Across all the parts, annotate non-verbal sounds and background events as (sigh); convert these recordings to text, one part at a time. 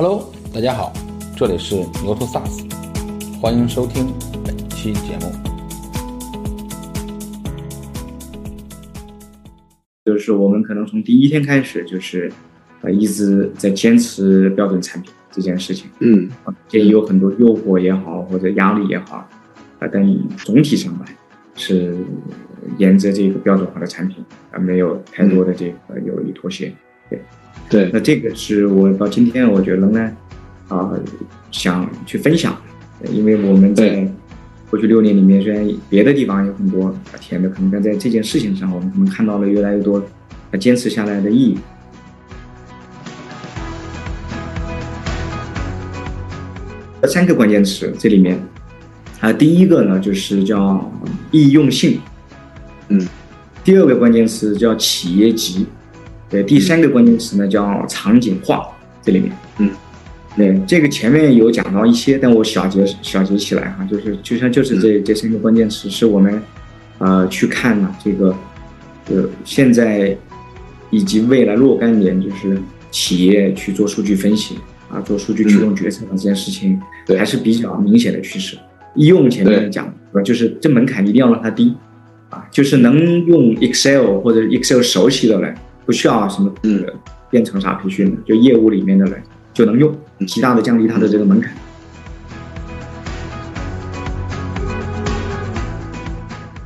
Hello，大家好，这里是牛头 SaaS，欢迎收听本期节目。就是我们可能从第一天开始，就是呃一直在坚持标准产品这件事情。嗯啊，这有很多诱惑也好，或者压力也好，啊，但总体上来，是沿着这个标准化的产品，啊，没有太多的这个有意妥协。对。对，那这个是我到今天我觉得仍然啊、想去分享，因为我们在过去六年里面，虽然别的地方有很多甜的，可能但在这件事情上，我们可能看到了越来越多呃坚持下来的意义。三个关键词，这里面啊，第一个呢就是叫易用性，嗯，第二个关键词叫企业级，对，第三个关键词呢叫场景化，这里面，嗯，对，这个前面有讲到一些，但我小结小结起来哈，就是就像就是这这三个关键词是我们呃去看呢这个呃现在以及未来若干年就是企业去做数据分析啊，做数据驱动决策的这件事情，对还是比较明显的趋势。应用前面讲，对？就是这门槛一定要让它低啊，就是能用 Excel 或者 Excel 熟悉的人，不需要什么嗯。呃编程啥培训的，就业务里面的人就能用，极大的降低它的这个门槛。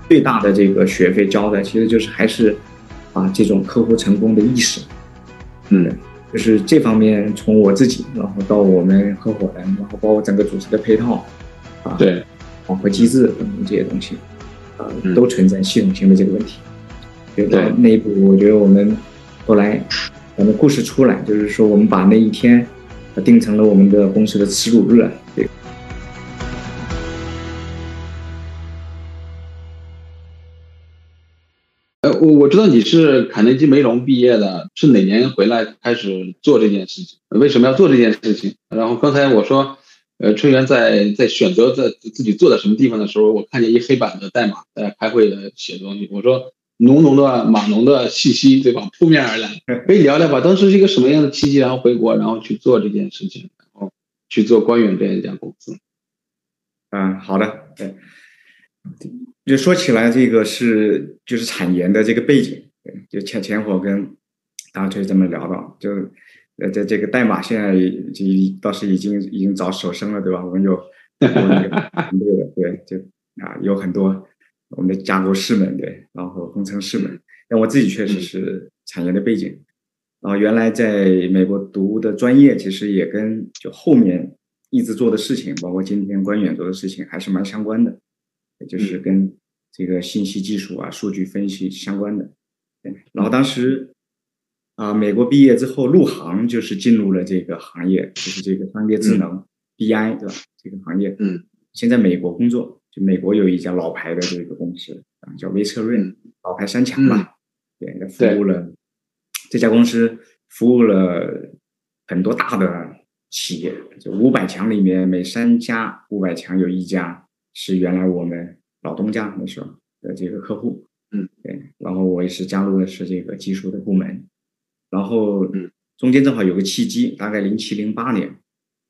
最大的这个学费交的，其实就是还是啊这种客户成功的意识，嗯。就是这方面从我自己，然后到我们合伙人，然后包括整个组织的配套，啊，，对，考核机制等等这些东西，啊、嗯。都存在系统性的这个问题。对内部，我觉得我们后来我们故事出来，就是说我们把那一天定成了我们的公司的耻辱日，对。呃，我我知道你是卡内基梅隆毕业的，是哪年回来开始做这件事情？为什么要做这件事情？然后刚才我说，呃，春元在在选择在自己坐在什么地方的时候，我看见一黑板的代码在开会的写东西，我说浓浓的码农的气息，对吧？扑面而来，(laughs) 可以聊聊吧？当时是一个什么样的契机？然后回国，然后去做这件事情，然后去做官员这样一家公司。嗯，好的，对，就说起来，这个是就是产研的这个背景，对，就前前后跟大锤这么聊到，就呃这这个代码现在就倒是已经已经找手生了，对吧？我们有团队的，对，就啊有很多我们的架构师们，对，然后工程师们，但我自己确实是产业的背景，然后原来在美国读的专业，其实也跟就后面一直做的事情，包括今天官远做的事情，还是蛮相关的，也就是跟这个信息技术啊、数据分析相关的。对，然后当时啊、美国毕业之后入行，就是进入了这个行业，就是这个商业智能、BI 对吧？这个行业，嗯，先在美国工作，就美国有一家老牌的这个公司啊，叫微策略，嗯老牌三强吧，对，那服务了这家公司服务了很多大的企业，就五百强里面每三家五百强有一家是原来我们老东家那时候的这个客户，嗯，对，然后我也是加入的是这个技术的部门，然后嗯。中间正好有个契机，大概零七零八年，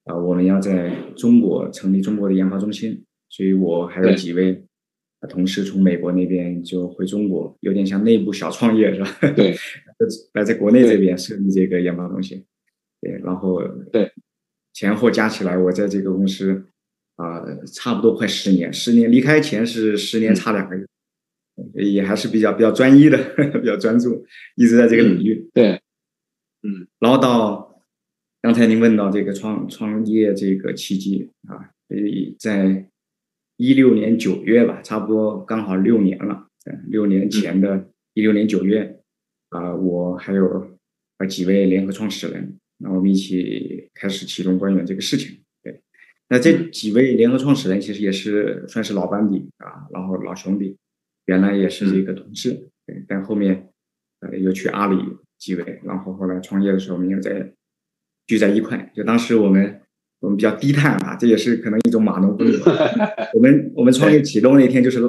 啊、我们要在中国成立中国的研发中心，所以我还有几位呃同事从美国那边就回中国，有点像内部小创业是吧？(laughs) 对，来在国内这边设立这个研发中心，对，然后对。前后加起来，我在这个公司啊、差不多快十年，十年离开前是十年嗯。差两个月，也还是比较比较专一的，(laughs) 比较专注，一直在这个领域。对，嗯。然后到刚才您问到这个创创业这个契机啊，所以在一六年九月吧，差不多刚好六年了。对六年前的一六年九月，啊、我还有呃几位联合创始人，然后我们一起开始启动官员这个事情。对，那这几位联合创始人其实也是算是老班底啊，然后老兄弟，原来也是这个同事，对，但后面呃又去阿里几位，然后后来创业的时候，我们又在聚在一块。就当时我们我们比较低碳啊，这也是可能一种码农风格。我们我们创业启动那天就是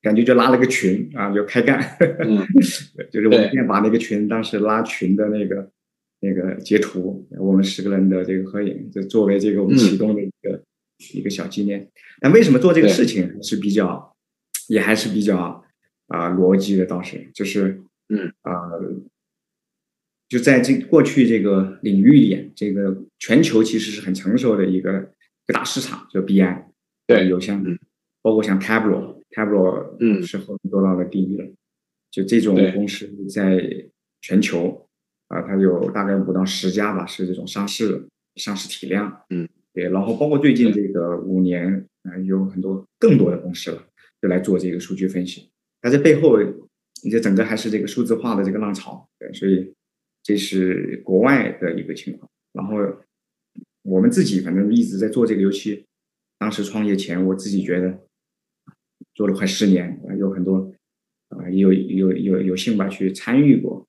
感觉就拉了个群啊，就开干，嗯 (laughs) 就是我们先把那个群当时拉群的那个那个截图，我们十个人的这个合影，就作为这个我们启动的一个一个小纪念。那为什么做这个事情是比较，也还是比较啊逻辑的？倒是就是嗯啊，就在这过去这个领域里，这个全球其实是很成熟的一个一个大市场，就 BI，对有像嗯包括像 Tableau，Tableau 嗯是后面做到了第一了。就这种公司在全球啊，它有大概五到十家吧，是这种上市上市体量。嗯，对，然后包括最近这个五年啊、有很多更多的公司了，就来做这个数据分析。它这背后，你这整个还是这个数字化的这个浪潮。对，所以这是国外的一个情况。然后我们自己反正一直在做这个，尤其当时创业前，我自己觉得做了快十年，啊，有很多啊，有有有有幸吧去参与过，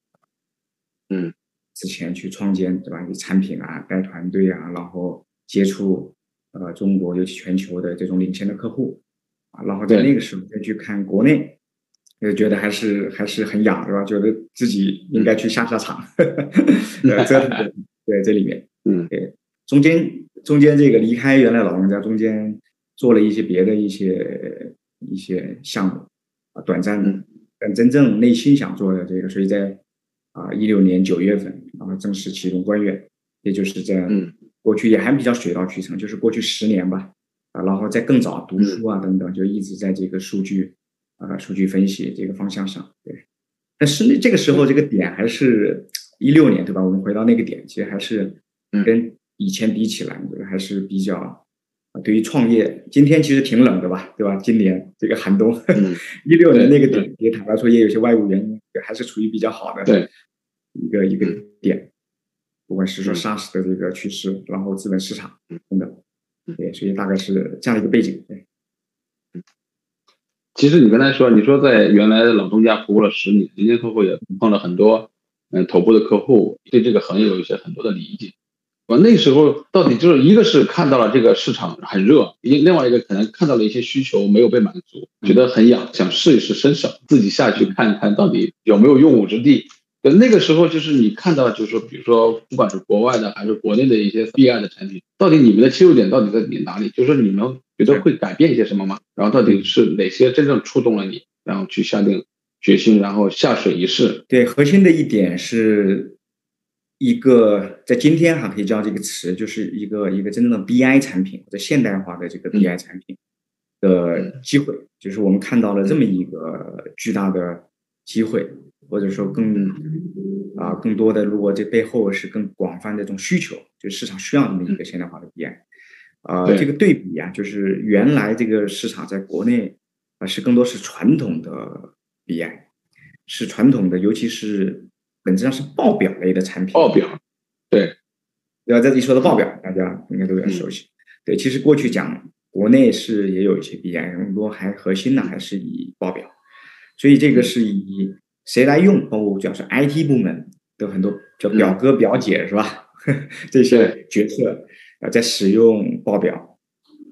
嗯，之前去创建对吧？有产品啊，带团队啊，然后接触呃中国尤其全球的这种领先的客户啊，然后在那个时候再去看国内，就觉得还是还是很痒，是吧？觉得自己应该去下下场，(laughs) 呃，折腾折腾对这里面，嗯。对，中间中间这个离开原来老人家，中间做了一些别的一些一些项目啊，短暂的嗯，但真正内心想做的这个，所以在啊一六年九月份，然后正式启动官员，也就是在嗯。过去也还比较水到渠成，就是过去十年吧，啊，然后在更早读书啊等等，就一直在这个数据啊数据分析这个方向上，对。但是这个时候这个点还是一六年对吧？我们回到那个点，其实还是嗯跟以前比起来，这个还是比较啊，对于创业，今天其实挺冷的吧，对吧？今年这个寒冬，(laughs) 嗯一六年那个点，也坦白说也有些外部原因，还是处于比较好的对一个一个嗯点，不管是说嗯 SaaS 的这个趋势，然后资本市场嗯等等嗯，对，所以大概是这样一个背景。对，其实你刚才说，你说在原来的老东家服务了十年，人家客户也碰了很多嗯头部的客户，对这个行业有一些很多的理解。我那时候到底就是一个是看到了这个市场很热，另另外一个可能看到了一些需求没有被满足，觉得很痒，想试一试伸手，自己下去看一看到底有没有用武之地。那个时候就是你看到，就是说，比如说，不管是国外的还是国内的一些 BI 的产品，到底你们的切入点到底在你哪里？就是说你们觉得会改变一些什么吗？然后到底是哪些真正触动了你，然后去下定决心，然后下水一试？对，核心的一点是一个在今天哈可以叫这个词，就是一个一个真正的 BI 产品或者现代化的这个 BI 产品的机会，就是我们看到了这么一个巨大的机会，或者说更啊更多的，如果这背后是更广泛的这种需求，就市场需要这么一个现代化的 BI。啊、这个对比啊，就是原来这个市场在国内啊、是更多是传统的 BI，是传统的，尤其是本质上是报表类的产品。报表，对，对吧？这里说的报表，大家应该都比较熟悉。对，其实过去讲国内是也有一些 BI，更多还核心呢还是以报表，所以这个是以谁来用，包括主要是 IT 部门的很多叫表哥表姐、是吧？(laughs) 这些角色啊，在使用报表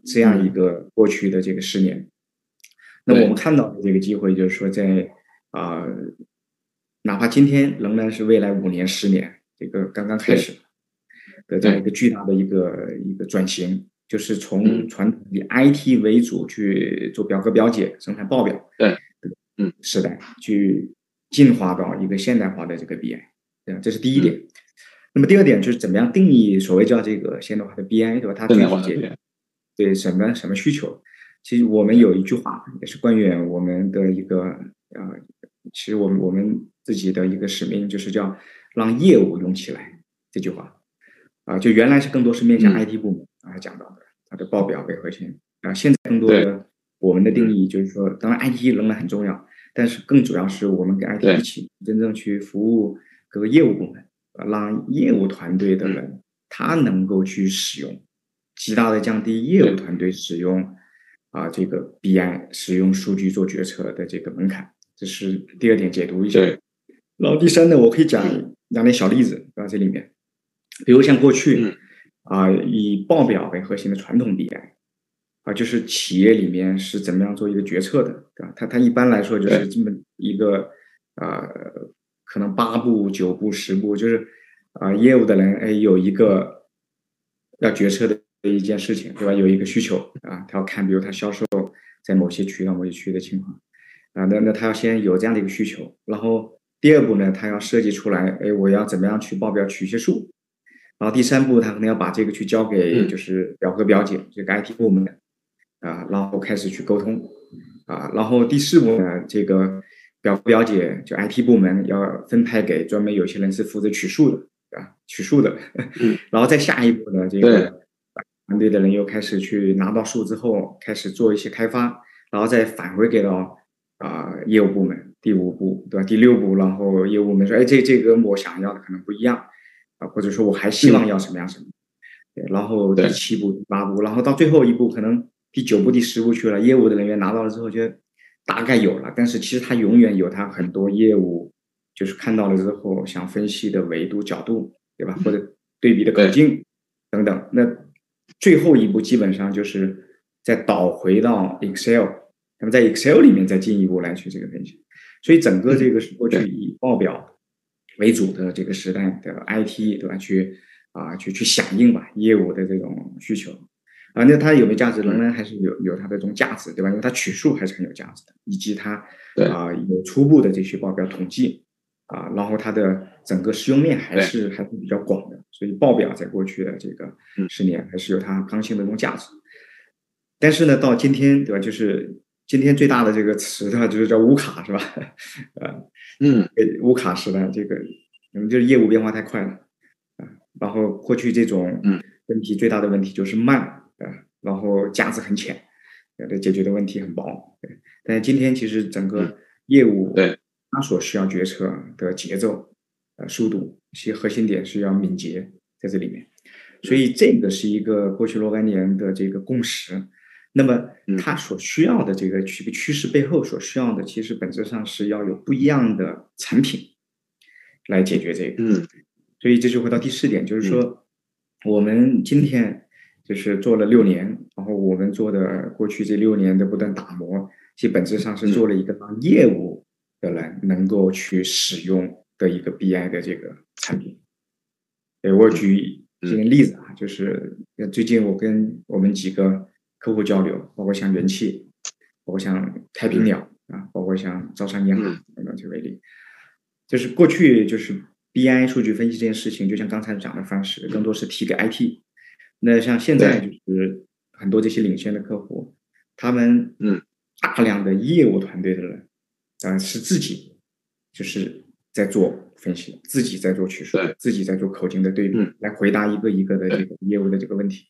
这样一个过去的这个十年，那么我们看到的这个机会就是说在，啊，哪怕今天仍然是未来五年、十年这个刚刚开始的这样一个巨大的一个一个转型，就是从嗯传统以 IT 为主去做表格表姐、生产报表，对，嗯，时代去进化到一个现代化的这个 BI，对？这是第一点。那么第二点就是怎么样定义所谓叫这个现代化的 BI，对吧？它具体解 BI 对什么什么需求？其实我们有一句话，也是关于我们的一个呃，其实我们我们自己的一个使命就是叫让业务用起来这句话。啊、就原来是更多是面向嗯。IT 部门啊讲到的，它的报表为核心啊、现在更多的我们的定义就是说，当然 IT 仍然很重要，但是更主要是我们跟 IT 一起真正去服务各个业务部门，呃让业务团队的人他能够去使用，极大的降低业务团队使用啊这个 BI 使用数据做决策的这个门槛，这是第二点解读一下。对然后第三呢，我可以讲两点小例子，对吧？这里面，比如像过去嗯啊、以报表为核心的传统 BI 啊，就是企业里面是怎么样做一个决策的，对吧？它它一般来说就是这么一个呃，可能八步、九步、十步，就是啊，业务的人哎有一个要决策的一件事情，对吧？有一个需求啊，他要看，比如他销售在某些渠道、某些区域的情况。啊，那那他要先有这样的一个需求，然后第二步呢，他要设计出来，哎，我要怎么样去报表取一些数，然后第三步他可能要把这个去交给就是表哥表姐这个 IT 部门啊，然后开始去沟通。啊，然后第四步呢，这个表表姐就 IT 部门要分派给专门有些人是负责取数的。啊，取数的，(laughs) 然后再下一步呢，这个团队的人又开始去拿到数之后，开始做一些开发，然后再返回给到啊业务部门，第五步对吧？第六步，然后业务部门说，哎，这这个我想要的可能不一样啊，或者说我还希望要什么样什么，对，然后第七步、第八步，然后到最后一步，可能第九步、第十步去了，业务的人员拿到了之后，就大概有了，但是其实他永远有他很多业务。就是看到了之后想分析的维度角度，对吧？或者对比的口径等等。那最后一步基本上就是再导回到 Excel，那么在 Excel 里面再进一步来去这个分析。所以整个这个是过去以报表为主的这个时代的 IT，对吧？去啊去去响应吧业务的这种需求啊。那它有没有价值？仍然还是有有它的这种价值，对吧？因为它取数还是很有价值的，以及它啊有初步的这些报表统计。啊，然后它的整个适用面还是还是比较广的，所以报表在过去的这个十年还是有它刚性的这种价值。但是呢，到今天对吧？就是今天最大的这个词的话，就是叫乌卡是吧？啊，(laughs) 嗯，乌卡时代这个，嗯，就是业务变化太快了啊。然后过去这种问题最大的问题就是慢啊，然后价值很浅，呃，解决的问题很薄。对，但是今天其实整个业务对。它所需要决策的节奏、呃速度，其核心点是要敏捷在这里面，所以这个是一个过去若干年的这个共识。那么，它所需要的这个趋趋势背后所需要的，其实本质上是要有不一样的产品来解决这个。嗯，所以这就回到第四点，就是说，我们今天就是做了六年，然后我们做的过去这六年的不断打磨，其本质上是做了一个让业务。的人能够去使用的一个 BI 的这个产品，对我举一个例子啊，就是最近我跟我们几个客户交流，包括像元气，包括像太平鸟啊，包括像招商银行等等，举为例，就是过去就是 BI 数据分析这件事情，就像刚才讲的方式，更多是提给 IT。那像现在就是很多这些领先的客户，他们嗯大量的业务团队的人。当然，是自己就是在做分析，自己在做取数，自己在做口径的对比，来回答一个一个的这个业务的这个问题。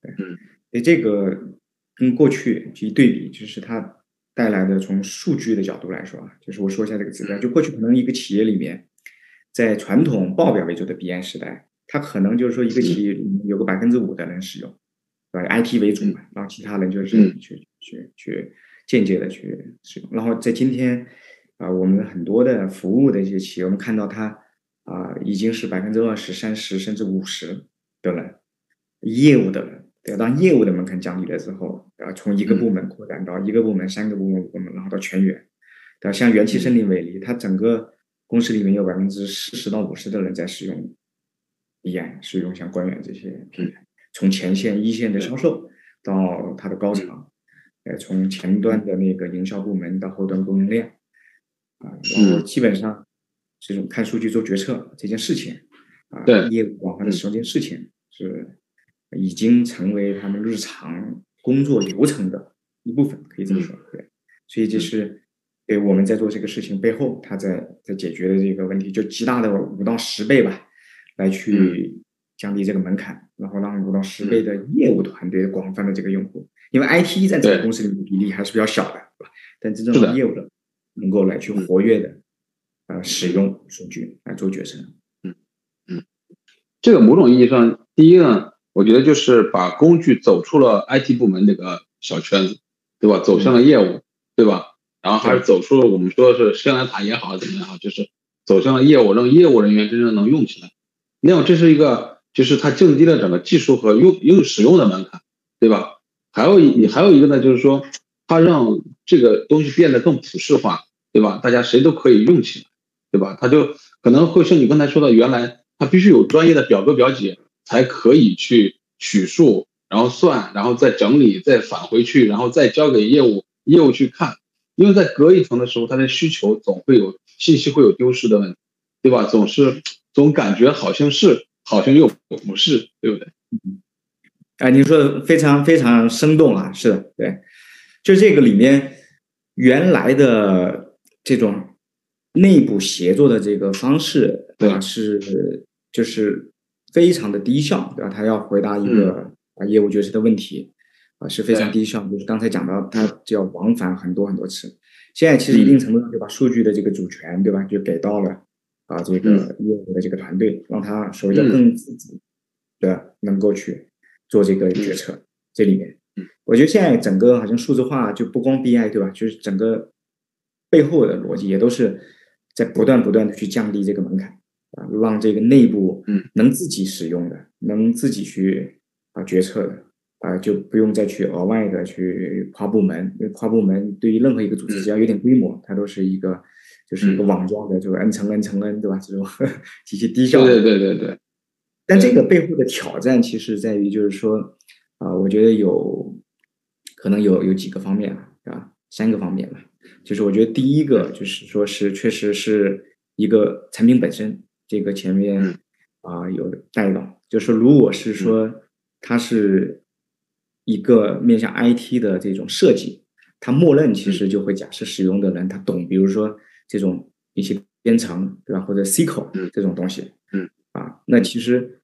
对，嗯，所以这个跟过去一对比，就是它带来的从数据的角度来说啊，就是我说一下这个指标，就过去可能一个企业里面，在传统报表为主的 BI 时代，它可能就是说一个企业里面有个百分之五的人使用，对吧？IT 为主嘛，然后其他人就是去去去。间接的去使用，然后在今天啊，我们很多的服务的一些企业，我们看到它啊，已经是百分之二十、三十甚至五十的人，业务的人，对，当业务的门槛降低了之后，然后，从一个部门扩展到一个部门、三个部门、部门，然后到全员，对，像元气森林为例，它整个公司里面有百分之四十到五十的人在使用 BI，使用像官员这些平台，从前线一线的销售到它的高层。呃，从前端的那个营销部门到后端供应链，啊，然后基本上这种看数据做决策这件事情，啊，业务广泛的使用这件事情是已经成为他们日常工作流程的一部分，可以这么说。对，所以这是对我们在做这个事情背后，他在在解决的这个问题，就极大的五到十倍吧，来去降低这个门槛，然后让五到十倍的业务团队广泛的这个用户。因为 IT 在这个公司里面比例还是比较小的，对吧？但真正的业务的能够来去活跃的，呃，使用数据来做决策。嗯嗯，这个某种意义上，第一呢，我觉得就是把工具走出了 IT 部门这个小圈子，对吧？走向了业务，对吧？然后还是走出了我们说是深蓝塔也好，怎么样好，就是走向了业务，让业务人员真正能用起来。另外，这是一个，就是它降低了整个技术和用用使用的门槛，对吧？还有一还有一个呢，就是说，它让这个东西变得更普世化，对吧？大家谁都可以用起来，对吧？它就可能会像你刚才说的，原来他必须有专业的表哥表姐才可以去取数，然后算，然后再整理，再返回去，然后再交给业务，业务去看。因为在隔一层的时候，他的需求总会有信息会有丢失的问题，对吧？总是总感觉好像是，好像又不是，对不对？嗯，哎，您说的非常非常生动啊，是的，对，就这个里面原来的这种内部协作的这个方式，对吧？是就是非常的低效，对吧？他要回答一个啊业务决策的问题。啊，是非常低效，就是刚才讲到，他就要往返很多很多次。现在其实一定程度上就把数据的这个主权，对吧，就给到了啊这个业务的这个团队，让他所谓的更自主的能够去做这个决策。这里面，我觉得现在整个好像数字化就不光 BI，对吧？就是整个背后的逻辑也都是在不断不断的去降低这个门槛啊，让这个内部能自己使用的，能自己去啊决策的。啊，就不用再去额外的去跨部门，因为跨部门对于任何一个组织，只要有点规模，它都是一个，就是一个网状的，就是 n 乘 n 乘 n，对吧？这种 (laughs) 极其低效。对对对对对。但这个背后的挑战，其实在于就是说，啊，我觉得有可能有有几个方面啊，啊，三个方面吧。就是我觉得第一个就是说是确实是一个产品本身，这个前面啊有带到，就是如果是说它是。一个面向 IT 的这种设计，它默认其实就会假设使用的人他懂，比如说这种一些编程，对吧？或者 SQL 这种东西，嗯，啊，那其实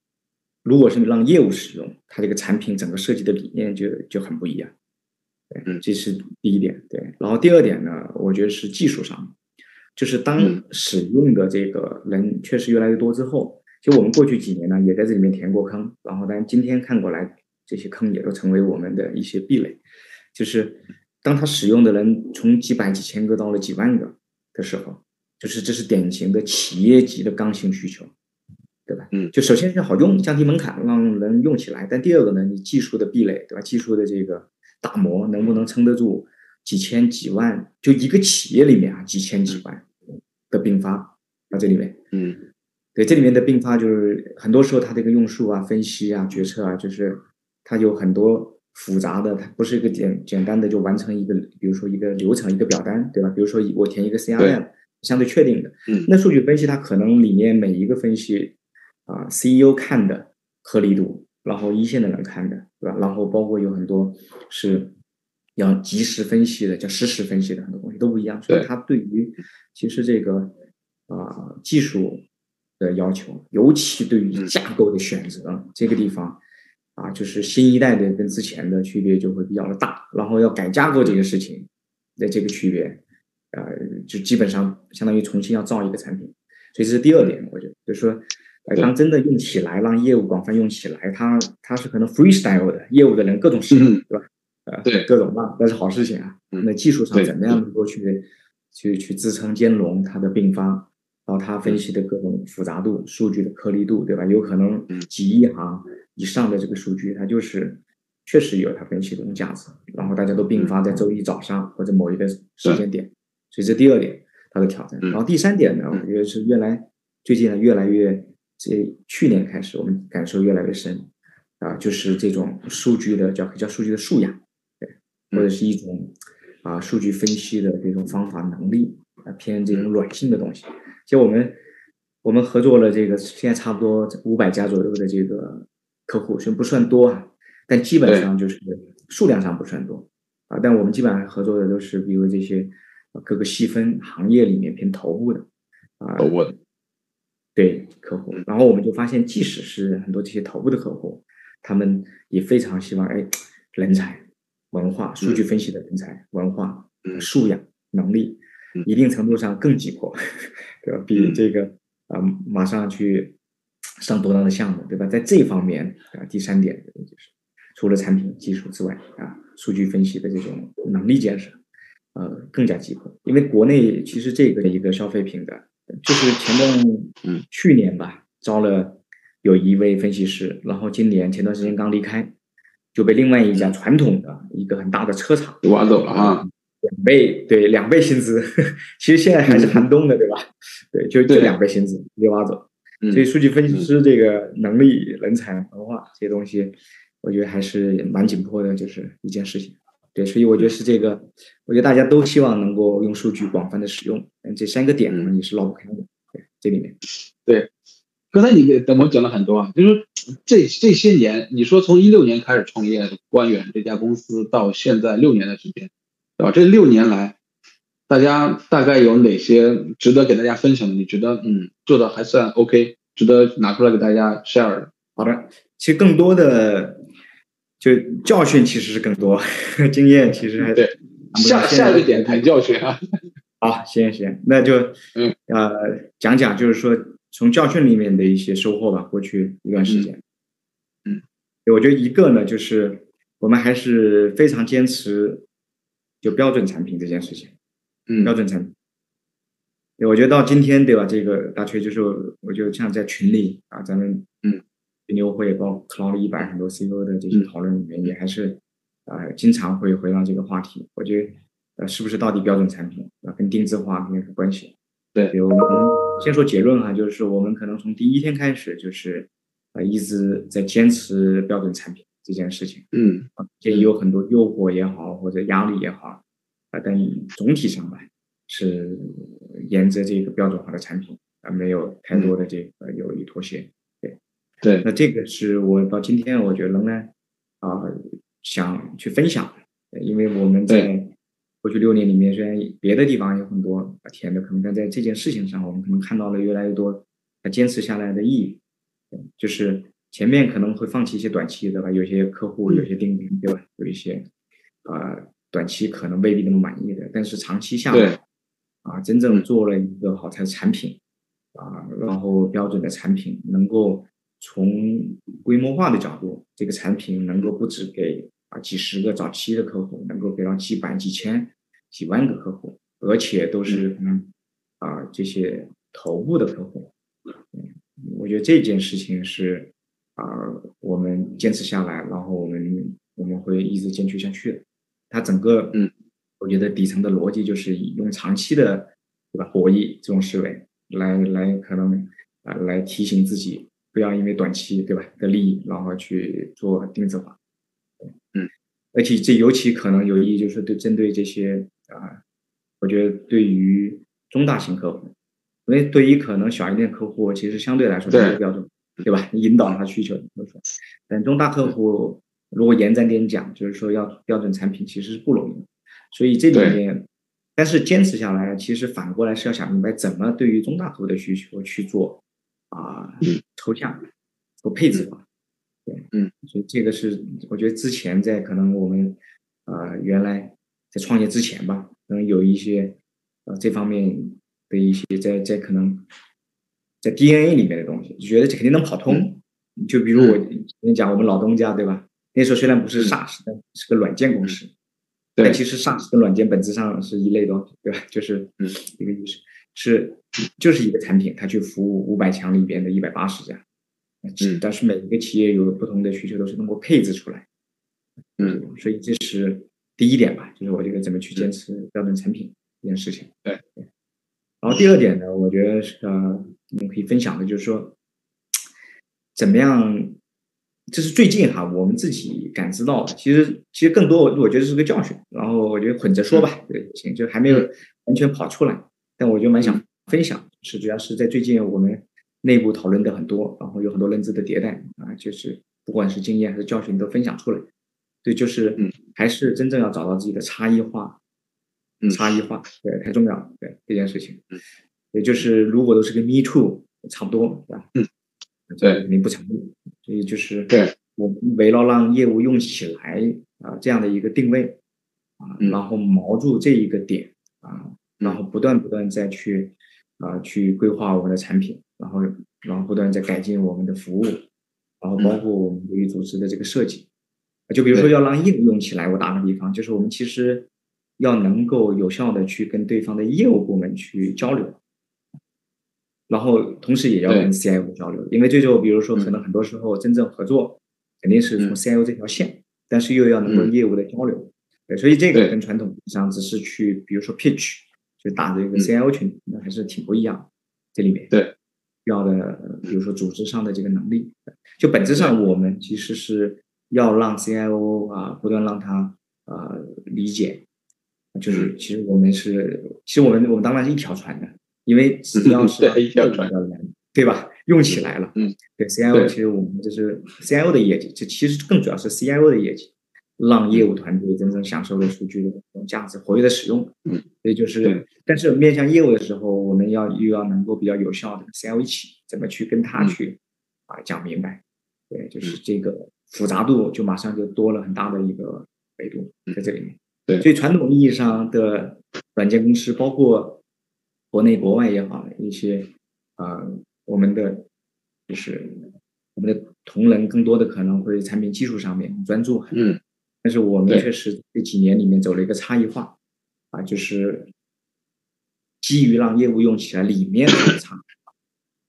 如果是让业务使用，它这个产品整个设计的理念就就很不一样。对，这是第一点。对，然后第二点呢，我觉得是技术上，就是当使用的这个人确实越来越多之后，就我们过去几年呢也在这里面填过坑，然后但今天看过来。这些坑也都成为我们的一些壁垒，就是当他使用的人从几百几千个到了几万个的时候，就是这是典型的企业级的刚性需求，对吧？嗯，就首先是好用，降低门槛，让人用起来。但第二个呢，你技术的壁垒，对吧？技术的这个打磨能不能撑得住几千几万？就一个企业里面啊，几千几万的并发啊，这里面，嗯，对，这里面的并发就是很多时候它这个用数啊、分析啊、决策啊，就是。它有很多复杂的，它不是一个简简单的就完成一个，比如说一个流程、一个表单，对吧？比如说我填一个 CRM，相对确定的。嗯。那数据分析它可能里面每一个分析啊，CEO 看的合理度，然后一线的人看的，对吧？然后包括有很多是要及时分析的，叫实时分析的很多东西都不一样。所以它对于其实这个啊技术的要求，尤其对于架构的选择这个地方。啊，就是新一代的跟之前的区别就会比较的大，然后要改架构这个事情的这个区别，呃，就基本上相当于重新要造一个产品，所以这是第二点，我觉得就是说，呃，当真的用起来，让业务广泛用起来，它它是可能 freestyle 的，业务的人各种使用，对吧？呃，对，各种那那是好事情啊。那技术上怎么样能够去去去支撑兼容它的并发，然后它分析的各种复杂度、数据的颗粒度，对吧？有可能几亿行。以上的这个数据，它就是确实有它分析的这种价值，然后大家都并发在。周一早上或者某一个时间点，所以这第二点它的挑战。然后第三点呢，我觉得是越来最近呢越来越，这去年开始我们感受越来越深啊，就是这种数据的叫叫数据的素养，对，或者是一种啊数据分析的这种方法能力啊偏这种软性的东西，就我们我们合作了这个现在差不多五百家左右的这个。客户虽然不算多啊，但基本上就是数量上不算多啊。但我们基本上合作的都是，比如这些各个细分行业里面偏头部的啊，头部的对客户。然后我们就发现，即使是很多这些头部的客户，他们也非常希望哎，人才、文化、数据分析的人才、文化、素养、能力，一定程度上更急迫，对吧？比这个啊，马上去。上多大的项目，对吧？在这方面啊，第三点就是除了产品技术之外啊，数据分析的这种能力建设，呃，更加急迫。因为国内其实这个一个消费品的，就是前段嗯去年吧，招了有一位分析师，然后今年前段时间刚离开，就被另外一家传统的一个很大的车厂挖走了啊，两倍对两倍薪资，(laughs) 其实现在还是寒冬的，对吧？对，就就两倍薪资被挖走。所以数据分析师这个能力、人才、文化这些东西，我觉得还是蛮紧迫的，就是一件事情。对，所以我觉得是这个，我觉得大家都希望能够用数据广泛的使用，嗯，这三个点呢，你是绕不开的。对，这里面。对，刚才你给我们讲了很多啊，就是这这些年，你说从一六年开始创业，官员这家公司到现在六年的时间，对吧？这六年来，大家大概有哪些值得给大家分享的？你觉得嗯，做的还算 OK，值得拿出来给大家 share 的？好的，其实更多的。就教训其实是更多，(laughs) 经验其实还对。下下一个点谈教训啊。(laughs) 好，行行，那就嗯呃讲讲，就是说从教训里面的一些收获吧。过去一段时间，嗯，我觉得一个呢，就是我们还是非常坚持就标准产品这件事情。嗯，标准产品。对，我觉得到今天对吧？这个大锤就是，我就像在群里啊，咱们嗯。牛牛会包括 Cloud 一百很多 CEO 的这些讨论里面，也还是啊经常会回到这个话题。我觉得呃是不是到底标准产品啊跟定制化有关系？对，比如我们先说结论哈，就是我们可能从第一天开始就是啊一直在坚持标准产品这件事情。嗯，这也有很多诱惑也好或者压力也好啊，但总体上吧是沿着这个标准化的产品啊，没有太多的这个有意妥协。对，对那这个是我到今天我觉得仍然啊想去分享，因为我们在过去六年里面，虽然别的地方有很多甜的，可能但在这件事情上，我们可能看到了越来越多他坚持下来的意义。就是前面可能会放弃一些短期的吧，有些客户有些订单对吧，有一些啊短期可能未必那么满意的，但是长期下来啊真正做了一个好的产品啊，然后标准的产品能够。从规模化的角度，这个产品能够不止给啊几十个早期的客户，能够给到几百、几千、几万个客户，而且都是嗯。啊这些头部的客户。嗯，我觉得这件事情是啊我们坚持下来，然后我们我们会一直坚持下去的。它整个嗯，我觉得底层的逻辑就是以用长期的对吧博弈这种思维来来可能啊来提醒自己。不要因为短期对吧的利益，然后去做定制化，嗯，而且这尤其可能有意义，就是对针对这些啊，我觉得对于中大型客户，因为对于可能小一点客户，其实相对来说是标准，对吧？引导他需求，但中大客户如果延展点讲，就是说要标准产品，其实是不容易，所以这里面，但是坚持下来，其实反过来是要想明白怎么对于中大客户的需求去做。啊，抽象和配置化，对，嗯，所以这个是我觉得之前在可能我们啊原来在创业之前吧，可能有一些呃这方面的一些在在可能在 DNA 里面的东西，就觉得这肯定能跑通。就比如我跟你讲，我们老东家对吧？那时候虽然不是 SaaS，但是个软件公司，但其实 SaaS 跟软件本质上是一类东西，对吧？就是一个意思。是，就是一个产品，它去服务五百强里边的一百八十家，嗯，但是每一个企业有不同的需求，都是通过配置出来，嗯，所以这是第一点吧，就是我觉得怎么去坚持标准产品这件事情，对，然后第二点呢，我觉得是呃，我们可以分享的就是说，怎么样，这是最近哈，我们自己感知到的，其实其实更多我我觉得是个教训，然后我觉得混着说吧，对，行，就还没有完全跑出来。但我就蛮想分享，是主要是在最近我们内部讨论的很多，然后有很多认知的迭代啊，就是不管是经验还是教训都分享出来。对，就是还是真正要找到自己的差异化，差异化对太重要了，对这件事情。也就是如果都是跟 Me Too 差不多，对吧？嗯，对，肯定不成立。所以就是对我们围绕让业务用起来啊这样的一个定位啊，然后锚住这一个点啊。然后不断不断再去啊去规划我们的产品，然后然后不断在改进我们的服务，然后包括我们对于组织的这个设计，就比如说要让业务用起来，我打个比方，就是我们其实要能够有效的去跟对方的业务部门去交流，然后同时也要跟 CIO 交流，因为最后比如说可能很多时候真正合作肯定是从 CIO 这条线，但是又要能够业务的交流，对，所以这个跟传统上只是去比如说 pitch。就打着一个 CIO 群，那还是挺不一样。这里面对。要的，比如说组织上的这个能力。就本质上，我们其实是要让 CIO 啊，不断让他啊理解，就是其实我们是，其实我们我们当然是一条船的，因为只要是一条船，对吧？用起来了，嗯，对 CIO，其实我们就是 CIO 的业绩，这其实更主要是 CIO 的业绩。让业务团队真正享受了数据的这种价值，活跃的使用。嗯，所以就是，但是面向业务的时候，我们要又要能够比较有效的 CIO 一起，怎么去跟他去啊讲明白？对，就是这个复杂度就马上就多了很大的一个维度在这里面。对，所以传统意义上的软件公司，包括国内国外也好，一些啊，我们的就是我们的同仁更多的可能会产品技术上面专注。嗯。但是我们确实这几年里面走了一个差异化，啊，就是基于让业务用起来里面的差，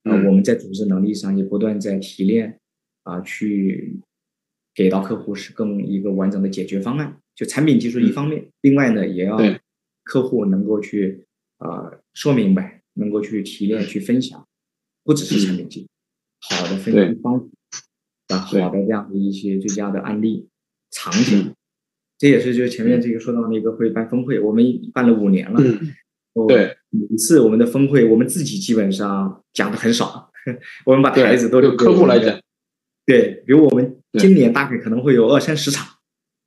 啊，我们在组织能力上也不断在提炼，啊，去给到客户是更一个完整的解决方案。就产品技术一方面，另外呢，也要客户能够去啊说明白，能够去提炼、去分享，不只是产品技术，好的分析方法，啊，好的这样的一些最佳的案例。场景，这也是就是前面这个说到那个会办峰会，我们办了五年了。对，每一次我们的峰会，我们自己基本上讲的很少，(laughs) 我们把台子都留客户来讲。对，比如我们今年大概可能会有二三十场，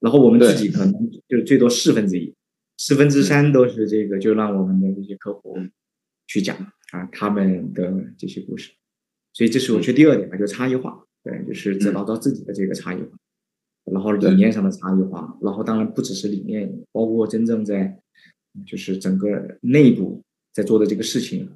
然后我们自己可能就最多四分之一，四分之三都是这个，就让我们的这些客户去讲啊他们的这些故事。所以这是我觉得第二点吧，就差异化，对，就是找到自己的这个差异化。然后理念上的差异化，然后当然不只是理念，包括真正在就是整个内部在做的这个事情、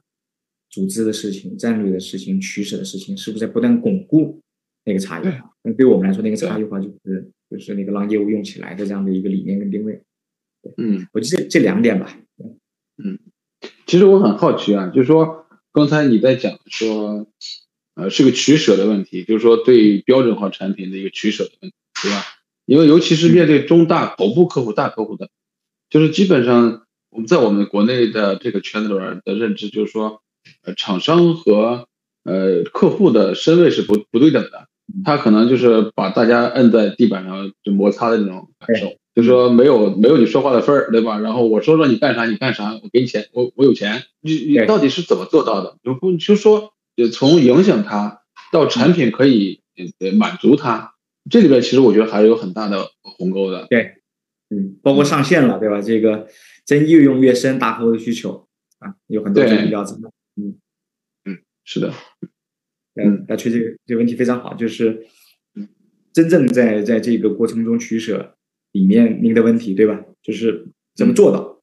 组织的事情、战略的事情、取舍的事情，是不是在不断巩固那个差异化？那对我们来说，那个差异化就是就是那个让业务用起来的这样的一个理念跟定位。嗯，我觉得这两点吧。嗯，其实我很好奇啊，就是说刚才你在讲说，呃，是个取舍的问题，就是说对标准化产品的一个取舍的问题。对吧？因为尤其是面对中大头部客户、大客户的，就是基本上我们在我们国内的这个圈子里边的认知，就是说，呃，厂商和呃客户的身位是不不对等的。他可能就是把大家摁在地板上就摩擦的那种感受，就说没有没有你说话的份儿，对吧？然后我说让你干啥你干啥，我给你钱，我我有钱，你你到底是怎么做到的？就不就说从影响他到产品可以呃满足他。这里边其实我觉得还是有很大的鸿沟的。对，嗯，包括上线了，对吧？这个真越用越深，大客户的需求啊，有很多这个标志。嗯嗯，是的。嗯，大锤这个这个问题非常好，就是真正在在这个过程中取舍里面，您的问题对吧？就是怎么做到？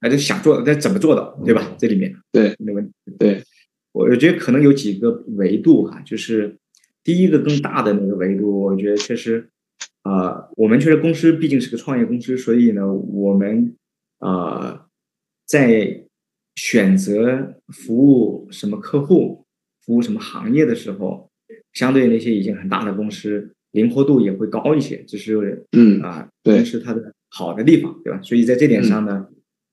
还是想做，但怎么做到，对吧？这里面对您的问题，对我我觉得可能有几个维度哈，就是。第一个更大的那个维度，我觉得确实，啊，我们确实公司毕竟是个创业公司，所以呢，我们啊，在选择服务什么客户、服务什么行业的时候，相对那些已经很大的公司，灵活度也会高一些。这是嗯啊，对，是它的好的地方，对吧？所以在这点上呢，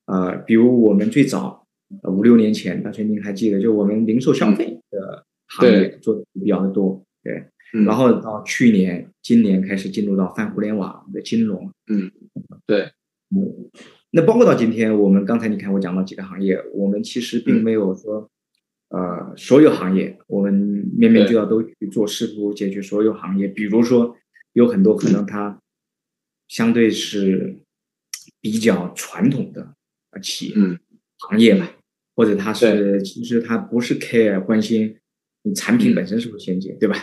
啊，比如我们最早五六年前，大全您还记得，就我们零售消费的行业做的比较的多。对，然后到去年、今年开始进入到泛互联网的金融，嗯，对，嗯，那包括到今天，我们刚才你看我讲到几个行业，我们其实并没有说，呃，所有行业我们面面俱到都去做，试图解决所有行业。比如说，有很多可能它相对是比较传统的啊企业嗯。行业吧，或者它是其实它不是 care 关心你产品本身是不是先进，对吧？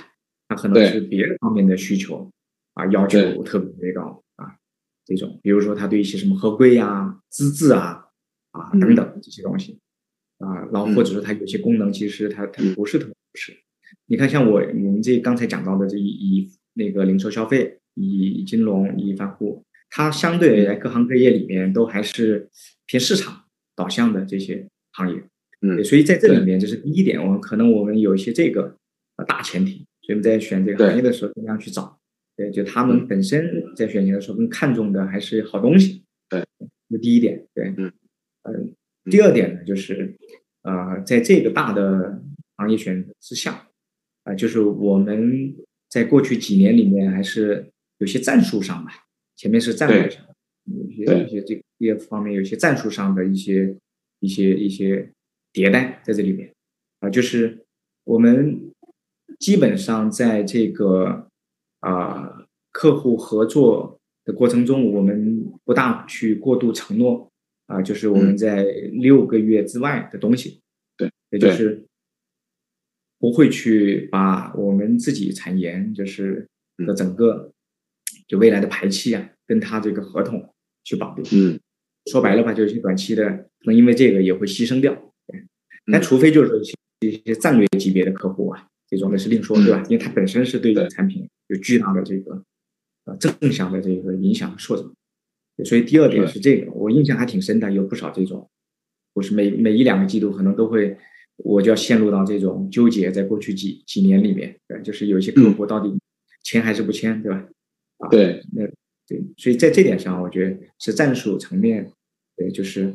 它可能是别的方面的需求啊，要求特别特别高啊，这种，比如说他对一些什么合规啊、资质啊啊等等这些东西啊，然后或者说它有些功能其实它它不是特别合适。你看，像我我们这刚才讲到的这一以那个零售消费、以金融、以泛户，它相对来各行各业里面都还是偏市场导向的这些行业。嗯，所以在这里面，这是第一点，我们可能我们有一些这个呃大前提。所以我们在选这个行业的时候，尽量去找，对，就他们本身在选型的时候更看重的还是好东西，对，这第一点，对，嗯，嗯，第二点呢，就是，呃，在这个大的行业选择之下，啊，就是我们在过去几年里面还是有些战术上吧，前面是战略上，有些对一些这个业方面有些战术上的一些一些一些迭代在这里面，啊，就是我们基本上在这个啊客户合作的过程中，我们不大去过度承诺啊，就是我们在六个月之外的东西，对，也就是不会去把我们自己产研就是嗯的整个就未来的排期啊，跟他这个合同去绑定。嗯说白了吧，就是短期的，可能因为这个也会牺牲掉。对但除非就是一些战略级别的客户啊，这种的是另说，对吧？因为它本身是对你的产品有巨大的这个呃正向的这个影响和扩展。所以第二点是这个，我印象还挺深的，有不少这种，我是每每一两个季度可能都会，我就要陷入到这种纠结，在过去几几年里面，对，就是有一些客户到底签还是不签，对吧？啊，对，那对，所以在这点上，我觉得是战术层面，对，就是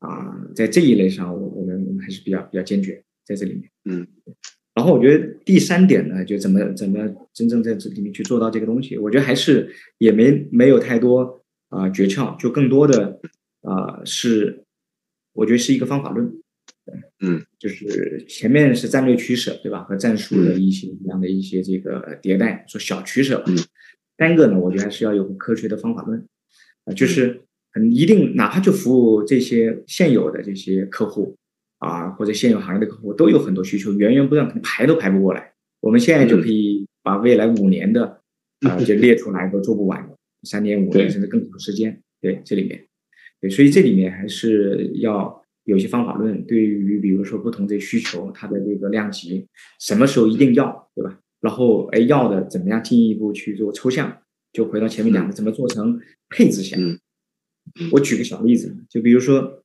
啊，在这一类上，我我们我们还是比较比较坚决在这里面。嗯，然后我觉得第三点呢，就怎么怎么真正在这里面去做到这个东西，我觉得还是也没没有太多啊、诀窍，就更多的啊、是，我觉得是一个方法论。对嗯，就是前面是战略取舍，对吧？和战术的一些这样的一些这个迭代，说小取舍吧。嗯三个呢，我觉得还是要有个科学的方法论，啊，就是很一定，哪怕就服务这些现有的这些客户啊，或者现有行业的客户，都有很多需求，源源不断，可能排都排不过来。我们现在就可以把未来五年的啊 (laughs) 就列出来，都做不完的，三年、五年甚至更长时间。对，这里面，对，所以这里面还是要有些方法论，对于比如说不同的需求，它的这个量级，什么时候一定要，对吧？然后，哎，要的怎么样进一步去做抽象？就回到前面讲的，怎么做成配置项？嗯嗯我举个小例子，就比如说，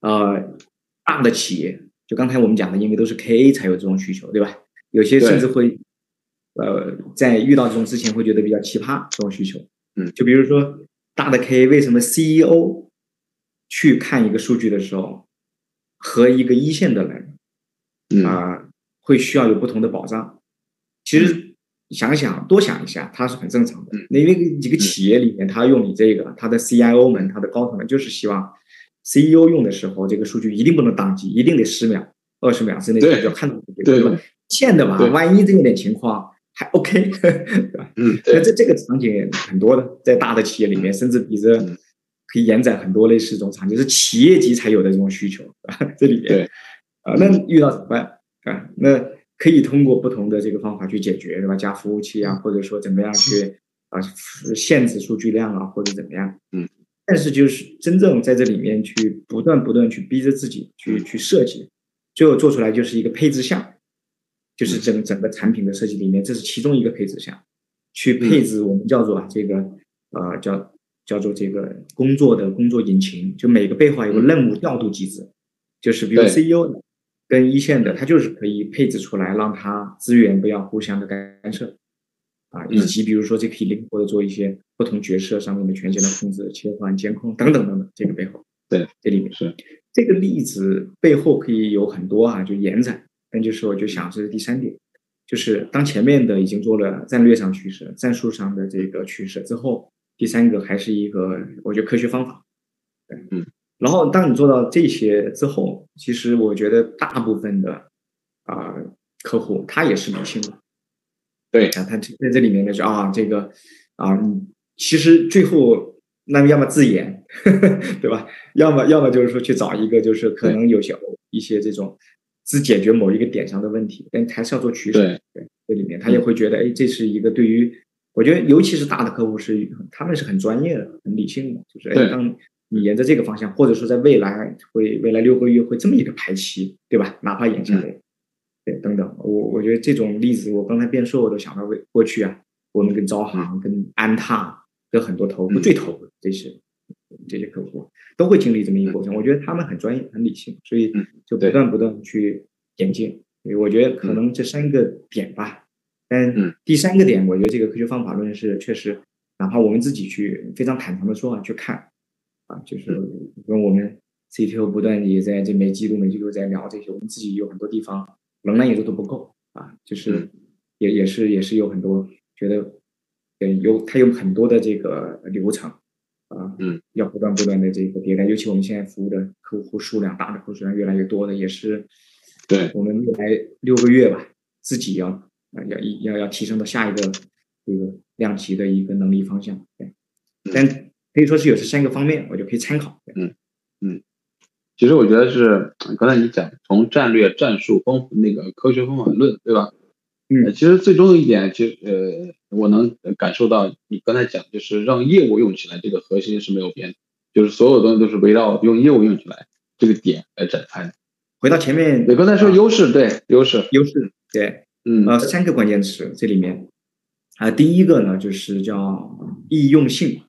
呃，大的企业，就刚才我们讲的，因为都是 KA 才有这种需求，对吧？有些甚至会，呃，在遇到这种之前会觉得比较奇葩这种需求。嗯就比如说大的 KA 为什么 CEO 去看一个数据的时候，和一个一线的人嗯啊、会需要有不同的保障。其实想想，多想一下，它是很正常的嗯。因为几个企业里面，他用你这个，他的 CIO 们、他的高层们，就是希望 CEO 用的时候，这个数据一定不能宕机，一定得十秒、二十秒之内对就要看到这对？线的吧，万一这个点情况还 OK，对吧？嗯，对，那这这个场景很多的，在大的企业里面，甚至比着嗯可以延展很多类似这种场景，是企业级才有的这种需求啊，这里面对啊，那遇到怎么办啊？那可以通过不同的这个方法去解决，对吧？加服务器啊，或者说怎么样去啊限制数据量啊，或者怎么样？嗯。但是就是真正在这里面去不断不断去逼着自己去去设计，最后做出来就是一个配置项，就是整整个产品的设计里面，这是其中一个配置项，去配置我们叫做啊这个呃叫叫做这个工作的工作引擎，就每个背后有个任务调度机制，就是比如 CEO 呢跟一线的，他就是可以配置出来，让他资源不要互相的干涉啊，以及比如说这可以灵活的做一些不同角色上面的权限的控制、切换、监控等等等等，这个背后对这里面是。这个例子背后可以有很多啊，就延展。但就是我就想这是第三点，就是当前面的已经做了战略上取舍、战术上的这个取舍之后，第三个还是一个我觉得科学方法。对，嗯。然后当你做到这些之后，其实我觉得大部分的啊、客户他也是理性的。对啊，他在这里面呢就啊这个啊，嗯其实最后那么要么自研，(laughs) 对吧？要么要么就是说去找一个就是可能有些一些这种只解决某一个点上的问题，但还是要做取舍。对对，这里面他也会觉得，哎，这是一个对于我觉得尤其是大的客户是他们是很专业的、很理性的，就是哎，当你沿着这个方向，或者说在未来会未来六个月会这么一个排期，对吧？哪怕眼下来。对，等等，我我觉得这种例子，我刚才变说，我都想到过过去啊，我们跟招行、跟安踏、跟很多头部、嗯最头部这些这些客户都会经历这么一个过程。我觉得他们很专业、很理性，所以嗯就不断不断去演进。所以我觉得可能这三个点吧，但嗯。第三个点，我觉得这个科学方法论是确实，哪怕我们自己去非常坦诚的说啊，去看啊，就是跟我们 CTO 不断也在这每季度每季度在聊这些，我们自己有很多地方仍然也做的不够啊，就是也也是也是有很多觉得，呃，有它有很多的这个流程啊，嗯，要不断不断的这个迭代，尤其我们现在服务的客户数量大的客户数量越来越多的，也是对我们未来六个月吧，自己要啊要要要提升到下一个这个量级的一个能力方向，对，但可以说是有这三个方面，我就可以参考，嗯嗯。其实我觉得是刚才你讲从战略、战术、方那个科学方法论，对吧？嗯，其实最终的一点，其实呃，我能感受到你刚才讲，就是让业务用起来，这个核心是没有变，就是所有东西都是围绕用业务用起来这个点来展开。回到前面，你，刚才说优势，对优势，优势，对，嗯呃，三个关键词这里面啊，第一个呢就是叫易用性，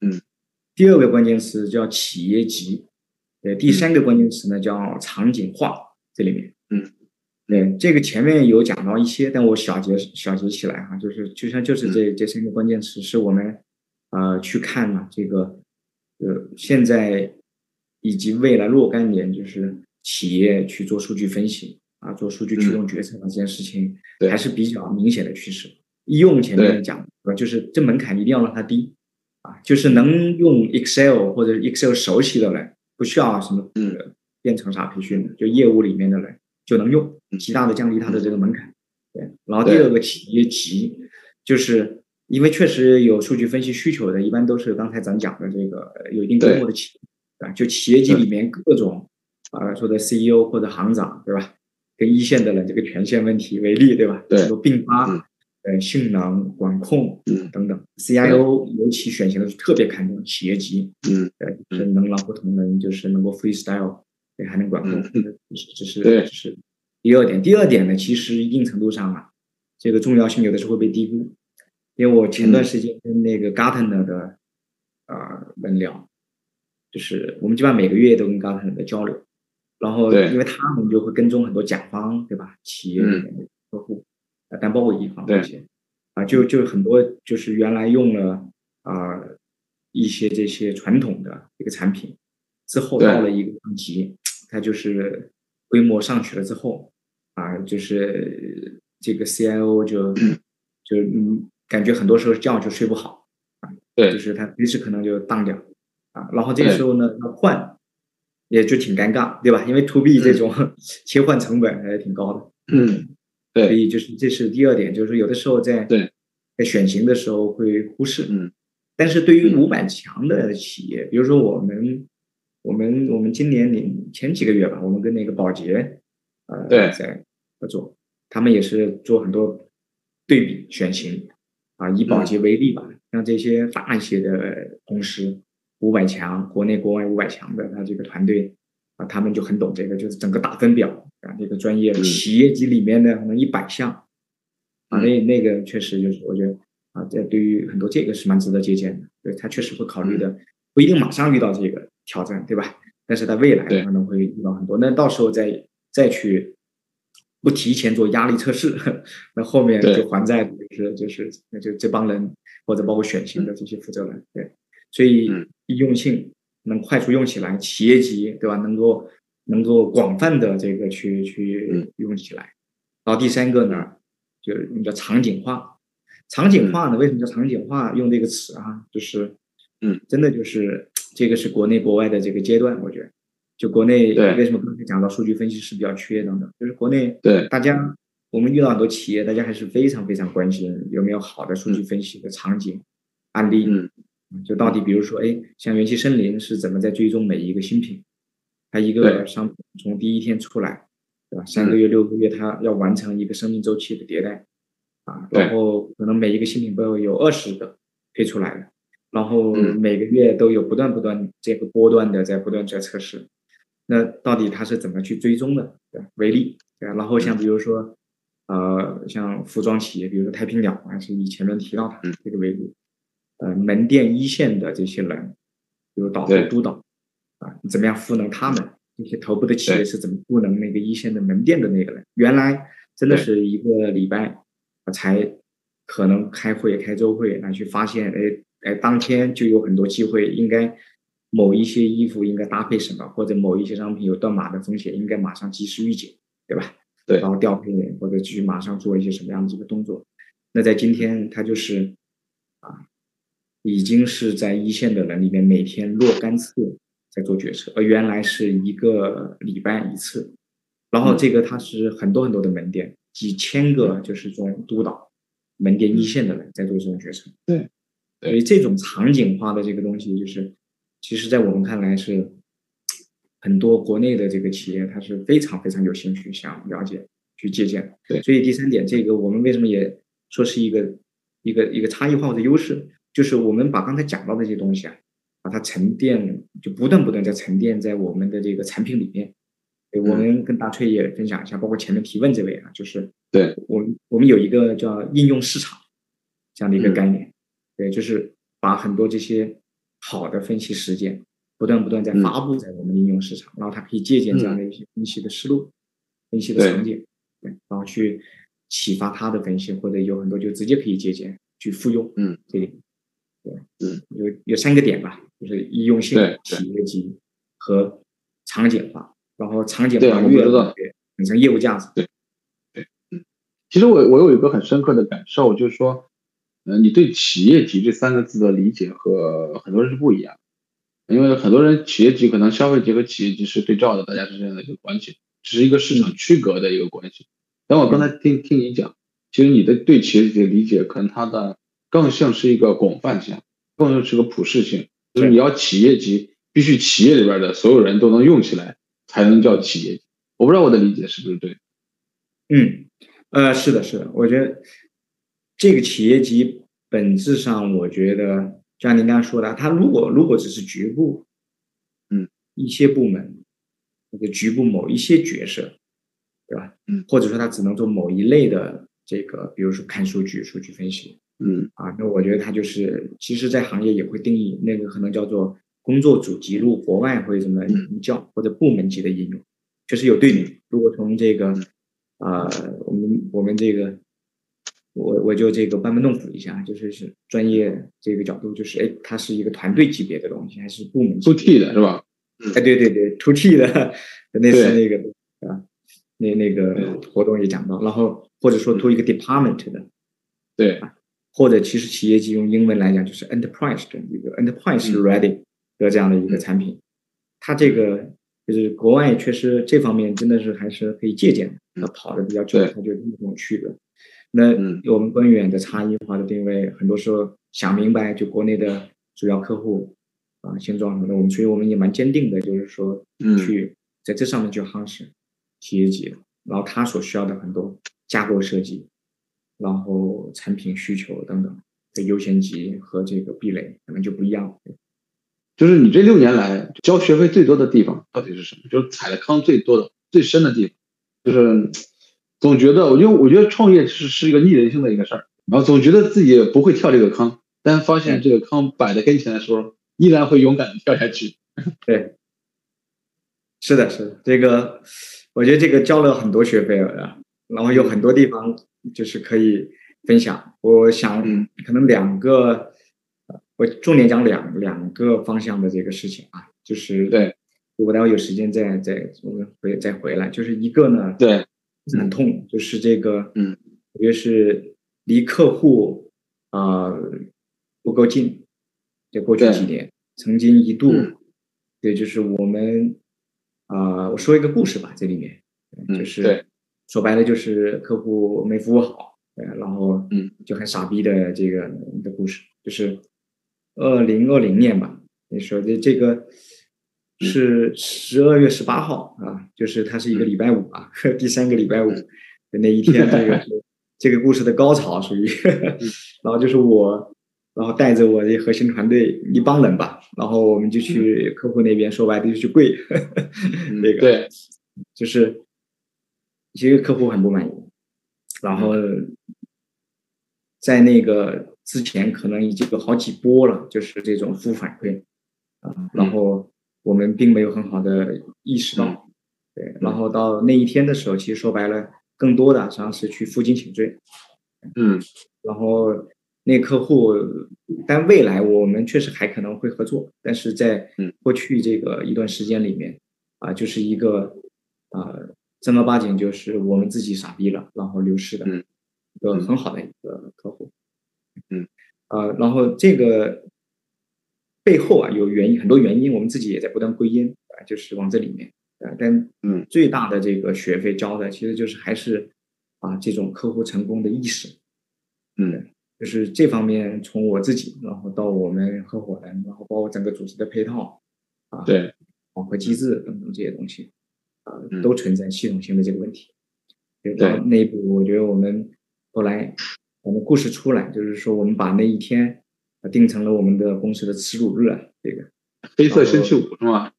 嗯，第二个关键词叫企业级。对，第三个关键词呢叫场景化，这里面，嗯，对，这个前面有讲到一些，但我小结小结起来哈，就是就像就是这这三个关键词是我们呃去看嘛，这个呃现在以及未来若干年，就是企业去做数据分析啊，做数据驱动决策的这件事情，还是比较明显的趋势。应用前面讲？就是这门槛一定要让它低啊，就是能用 Excel 或者 Excel 熟悉的人。不需要什么呃编程啥培训的，就业务里面的人就能用，极大的降低它的这个门槛。对，然后第二个企业级，就是因为确实有数据分析需求的，一般都是刚才咱讲的这个有一定规模的企业，啊，就企业级里面各种啊说的 CEO 或者行长，对吧？跟一线的人这个权限问题为例，对吧？对，并发。呃，性能管控，嗯，等等，CIO 尤其选型的是特别看重企业级，嗯，呃，是能让不同人就是能够 freestyle，对，还能管控，这是这是第二点。第二点呢，其实一定程度上啊，这个重要性有的时候会被低估。因为我前段时间跟那个 Gartner 的啊人聊，就是我们基本上每个月都跟 Gartner 的交流，然后因为他们就会跟踪很多甲方，对吧？企业里面的客户。啊，但包括乙方这些，啊，就就很多就是原来用了啊一些这些传统的一个产品，之后到了一个等级，它就是规模上去了之后，啊，就是这个 CIO 就 (clears throat) 就嗯感觉很多时候觉就睡不好，啊，对，就是他随时可能就当掉，啊，然后这个时候呢要换，也就挺尴尬，对吧？因为 To B 这种 (laughs) 切换成本还是挺高的，嗯。对，所以就是这是第二点，就是有的时候在对。在选型的时候会忽视，嗯，但是对于五百强的企业，比如说我们我们我们今年年前几个月吧，我们跟那个宝洁呃在合作，他们也是做很多对比选型啊，以宝洁为例吧，像这些大一些的公司五百强，国内国外五百强的，他这个团队。啊，他们就很懂这个，就是整个打分表啊，这个专业企业级里面的可能一百项啊，那那个确实就是我觉得啊，这对于很多这个是蛮值得借鉴的。对他确实会考虑的，不一定马上遇到这个挑战，对吧？但是在未来可能会遇到很多，那到时候再再去不提前做压力测试，那后面就还债就是就是那就这帮人或者包括选型的这些负责人，对，所以易用性。能快速用起来，企业级对吧？能够能够广泛的这个去去用起来。然后第三个呢，就是叫场景化。场景化呢，为什么叫场景化？用这个词啊，就是嗯，真的就是这个是国内国外的这个阶段。我觉得，就国内为什么刚才讲到数据分析师比较缺等等，就是国内对大家我们遇到很多企业，大家还是非常非常关心有没有好的数据分析的场景案例。嗯。就到底，比如说，哎，像元气森林是怎么在追踪每一个新品？它一个商品从第一天出来，对吧？三个月、六个月，它要完成一个生命周期的迭代，啊，然后可能每一个新品都有二十个推出来的，然后每个月都有不断不断这个波段的在不断在测试。那到底它是怎么去追踪的？对，为例，对吧？然后像比如说，呃，像服装企业，比如说太平鸟，还是你前面提到它这个为例。呃，门店一线的这些人，比如导购、督导，啊，你怎么样赋能他们？这些头部的企业是怎么赋能那个一线的门店的那个人？原来真的是一个礼拜才可能开会、开周会来去发现，哎哎，当天就有很多机会，应该某一些衣服应该搭配什么，或者某一些商品有断码的风险，应该马上及时预警，对吧？对然后调配或者去马上做一些什么样的这个动作。那在今天，它就是啊，已经是在一线的人里面每天若干次在做决策，而原来是一个礼拜一次。然后这个它是很多很多的门店，几千个就是这种督导门店一线的人在做这种决策。对，所以这种场景化的这个东西，就是其实在我们看来是很多国内的这个企业，它是非常非常有兴趣想了解、去借鉴。对所以第三点，这个我们为什么也说是一个一个一个差异化或者优势，就是我们把刚才讲到的这些东西啊，把它沉淀，就不断不断在沉淀在我们的这个产品里面。对，我们跟大崔也分享一下，包括前面提问这位啊，就是对我们我们有一个叫应用市场这样的一个嗯概念，对，就是把很多这些好的分析实践不断不断在嗯发布在我们应用市场，然后它可以借鉴这样的一些分析的思路、分析的场景，对，然后去启发他的分析，或者有很多就直接可以借鉴去复用，嗯，这里，对，嗯，有有三个点吧，就是易用性、企业级和场景化，然后场景化越我知道对产生业务价值，对。其实我我有一个很深刻的感受，就是说，呃，你对企业级这三个字的理解和很多人是不一样的，因为很多人企业级可能消费级和企业级是对照的，大家之间的一个关系，只是一个市场区隔的一个关系。但我刚才听听你讲，其实你的对企业级的理解，可能它的更像是一个广泛性，更像是个普适性，就是你要企业级，必须企业里边的所有人都能用起来，才能叫企业级。我不知道我的理解是不是对？嗯，呃，是的，是的，我觉得这个企业级本质上，我觉得就像您刚才说的，它如果如果只是局部，嗯，一些部门或者局部某一些角色，对吧？嗯，或者说它只能做某一类的这个，比如说看数据、数据分析嗯。啊，那我觉得它就是，其实，在行业也会定义那个可能叫做工作组级入，国外会怎么叫，或者部门级的应用，确实有对比。如果从这个啊、我们我们这个，我我就这个班门弄斧一下，就是是专业这个角度，就是哎，它是一个团队级别的东西，还是部门级 to T 的是吧？哎，对对对，to T 的那次那个啊，那那个活动也讲到，然后或者说 to 一个 department 的，对，或者其实企业级用英文来讲就是 enterprise 的一个 enterprise 嗯 ready 的这样的一个嗯产品，它这个就是国外确实这方面真的是还是可以借鉴的，它跑的比较久，对它就有这种区别。那嗯我们根源的差异化的定位，很多时候想明白就国内的主要客户啊现状什么的，我们所以我们也蛮坚定的，就是说嗯去在这上面去夯实企业级，然后它所需要的很多架构设计，然后产品需求等等的优先级和这个壁垒可能就不一样。就是你这六年来交学费最多的地方到底是什么？就是踩的坑最多的、最深的地方，就是总觉得，我因为我觉得创业是是一个逆人性的一个事儿，然后总觉得自己不会跳这个坑，但发现这个坑摆在跟前的时候，依然会勇敢的跳下去。(laughs) 对，是的，是的，这个我觉得这个交了很多学费了啊，然后有很多地方就是可以分享。我想嗯可能两个，呃我重点讲两两个方向的这个事情啊，就是对，我待会有时间再再我们回再回来。就是一个呢，对，很痛，就是这个，嗯，我觉得是离客户啊、呃不够近。就过去几年，曾经一度，嗯。对，就是我们啊、我说一个故事吧，这里面，嗯就是对。说白了就是客户没服务好，对，然后嗯。就很傻逼的这个的故事，就是二零二零年吧，那时候这这个嗯是十二月十八号啊，就是它是一个礼拜五啊，第三个礼拜五嗯。的那一天，这个 (laughs) 这个故事的高潮属于，(laughs) 然后就是我，然后带着我的核心团队一帮人吧，然后我们就去客户那边，说白了就去跪，嗯 (laughs) 那个对，就是其实客户很不满意，然后在那个之前可能已经有好几波了，就是这种负反馈啊，然后我们并没有很好的意识到，对，然后到那一天的时候，其实说白了，更多的实际上是去负荆请罪，嗯。然后那客户，但未来我们确实还可能会合作，但是在嗯。过去这个一段时间里面，啊，就是一个啊正儿八经就是我们自己傻逼了，然后流失的嗯。一个很好的一个客户，嗯，啊，然后这个背后啊有原因很多原因，我们自己也在不断归因啊，就是往这里面啊，但嗯。最大的这个学费交的其实就是还是啊这种客户成功的意识，嗯。就是这方面从我自己，然后到我们合伙人，然后包括整个组织的配套啊，对，考核机制等等这些东西，啊、嗯。都存在系统性的这个问题。对，对。到内部我觉得我们后来我们故事出来，就是说我们把那一天啊定成了我们的公司的耻辱日啊，这个。黑色星期五是吗？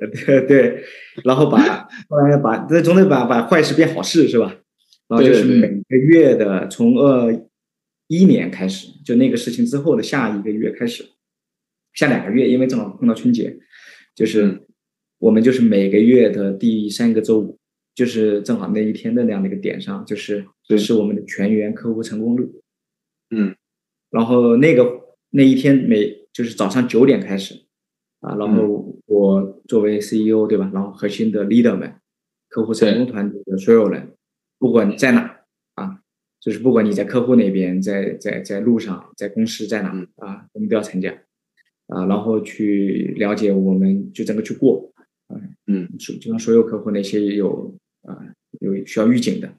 呃，对对，然后把后来把这总得把把坏事变好事是吧？然后就是每个月的从二一年开始，就那个事情之后的下一个月开始，下两个月，因为正好碰到春节，就是嗯我们就是每个月的第三个周五，就是正好那一天的那样的一个点上，就是对是我们的全员客户成功率。嗯然后那个那一天每就是早上九点开始啊，然后我作为 CEO 对吧？然后核心的 leader 们，客户成功团队的所有人，不管你在哪啊，就是不管你在客户那边，在在在路上，在公司在哪嗯。啊，我们都要参加啊，然后去了解我们就整个去过啊，嗯。就就让所有客户那些有啊有需要预警的，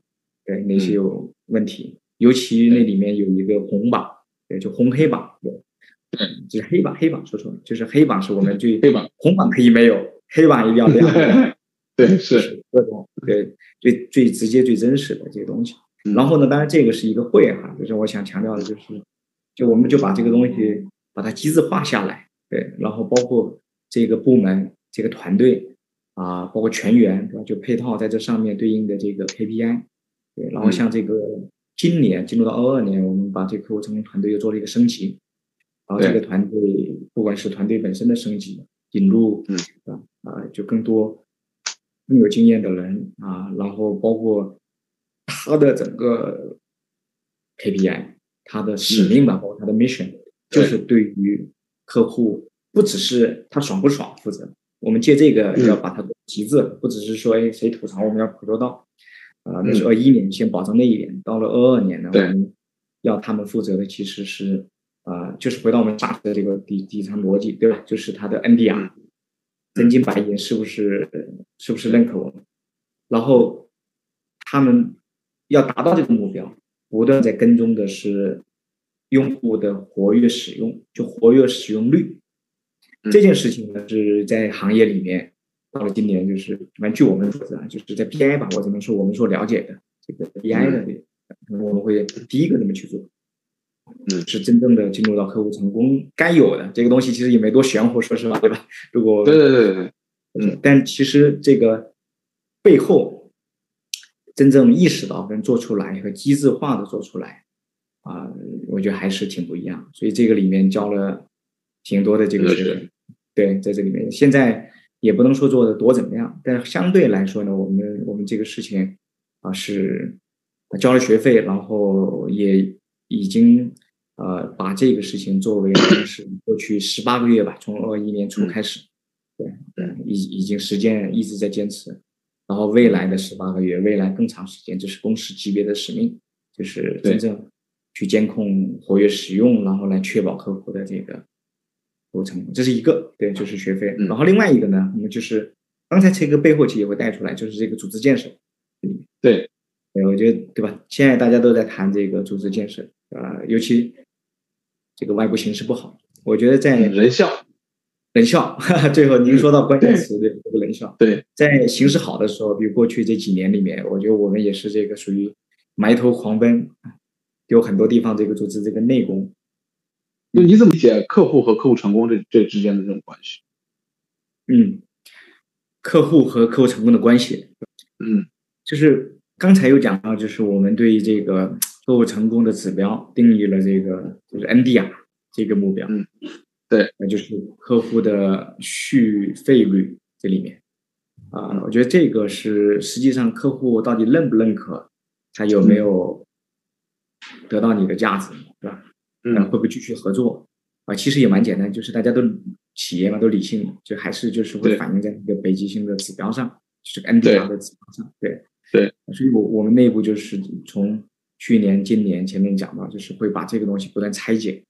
对那些嗯。有问题，尤其那里面有一个红榜。对，就红黑榜，对，对，就是黑榜，黑榜说错了，就是黑榜是我们最 (laughs) 黑榜，红榜可以没有，黑榜一定要亮，对是，各种对最最直接、最真实的这些东西。嗯然后呢，当然这个是一个会哈，就是我想强调的就是，就我们就把这个东西把它机制化下来，对，然后包括这个部门、这个团队啊，包括全员，对吧？就配套在这上面对应的这个 KPI，对，然后像这个今年进入到二二年，我们把这个客户成功团队又做了一个升级，然后这个团队不管是团队本身的升级，引入嗯。啊啊，就更多更有经验的人啊，然后包括他的整个 KPI，他的使命吧，包括他的 mission，就是对于客户不只是他爽不爽负责，我们借这个嗯。要把它做极致，不只是说哎谁吐槽我们要捕捉到，啊，那是嗯二一年先保障那一点，到了二二年呢，我们要他们负责的其实是啊、就是回到我们大的这个底底层逻辑，对吧？就是他的 NDR，真金白银是不是是不是认可我们？然后他们要达到这个目标，不断在跟踪的是用户的活跃使用，就活跃使用率。嗯这件事情呢是在行业里面到了今年，就是反正据我们所知啊，就是在 BI 吧，我只能说我们所了解的这个 BI 的这个，我们会第一个这么去做。嗯是真正的进入到客户成功该有的这个东西，其实也没多玄乎，说实话，对吧？如果对对对对，嗯，但其实这个背后真正意识到跟做出来和机制化的做出来啊、我觉得还是挺不一样。所以这个里面教了挺多的这个对，在这里面现在也不能说做的多怎么样，但是相对来说呢，我们我们这个事情啊是交了学费，然后也已经呃把这个事情作为是过去十八个月吧，从二一年初嗯。开始，对对，已已经实践一直在坚持，然后未来的十八个月，未来更长时间，这是公司级别的使命，就是真正去监控活跃使用，然后来确保客户的这个流程，这是一个对，就是学费。嗯然后另外一个呢，我们就是刚才这个背后其实也会带出来，就是这个组织建设。对，对，我觉得对吧？现在大家都在谈这个组织建设，啊、尤其这个外部形势不好，我觉得在人效，人效，哈哈，(laughs) 最后您说到关键词，对这个人效，对，在形势好的时候，比如过去这几年里面，我觉得我们也是这个属于埋头狂奔，有很多地方这个组织这个内功，就你怎么理解客户和客户成功这这之间的这种关系？嗯，客户和客户成功的关系，嗯就是刚才有讲到，就是我们对这个客户成功的指标定义了这个就是 NDR 这个目标，嗯，对，那就是客户的续费率这里面，啊、我觉得这个是实际上客户到底认不认可，他有没有得到你的价值，对吧？呃，会不会继续合作？啊，其实也蛮简单，就是大家都企业嘛，都理性，就还是就是会反映在那个北极星的指标上，就是 NDR 的指标上。对。对，所以我我们内部就是从去年、今年前面讲到，就是会把这个东西不断拆解，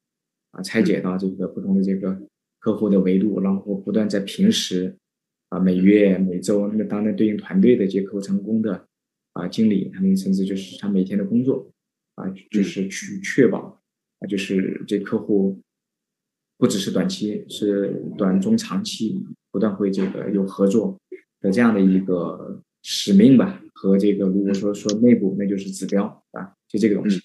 啊，拆解到这个不同的这个客户的维度，然后不断在平时啊、每月、每周，那个当然对应团队的这客户成功的啊经理，他们甚至就是他每天的工作啊，就是去确保啊，就是这客户。不只是短期，是短中长期不断会这个有合作的这样的一个使命吧，和这个如果说说内部，那就是指标啊，就这个东西。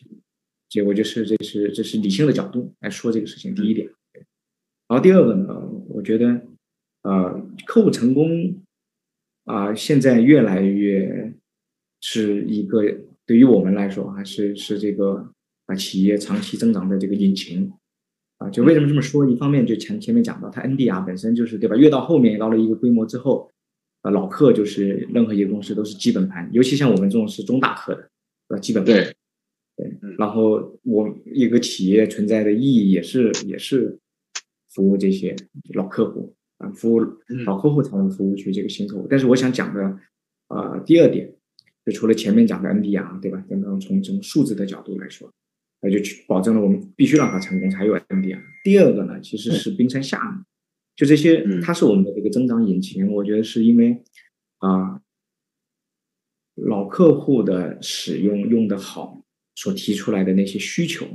结果就是这是这是理性的角度来说这个事情。第一点，然后第二个呢，我觉得呃，客户成功啊，现在越来越是一个对于我们来说还是是这个啊企业长期增长的这个引擎。啊，就为什么这么说？一方面就前前面讲到，它 NDR 本身就是对吧？越到后面到了一个规模之后，啊，老客就是任何一个公司都是基本盘，尤其像我们这种是中大客的，呃，基本盘。对，对。然后我一个企业存在的意义也是也是服务这些老客户啊，服务老客户才能服务去这个新客户。但是我想讲的，呃，第二点，就除了前面讲的 NDR 对吧？刚刚从从数字的角度来说。那就去保证了，我们必须让它成功才有 MDR。第二个呢，其实是冰山下面，就这些，它是我们的这个增长引擎。我觉得是因为啊，老客户的使用用的好，所提出来的那些需求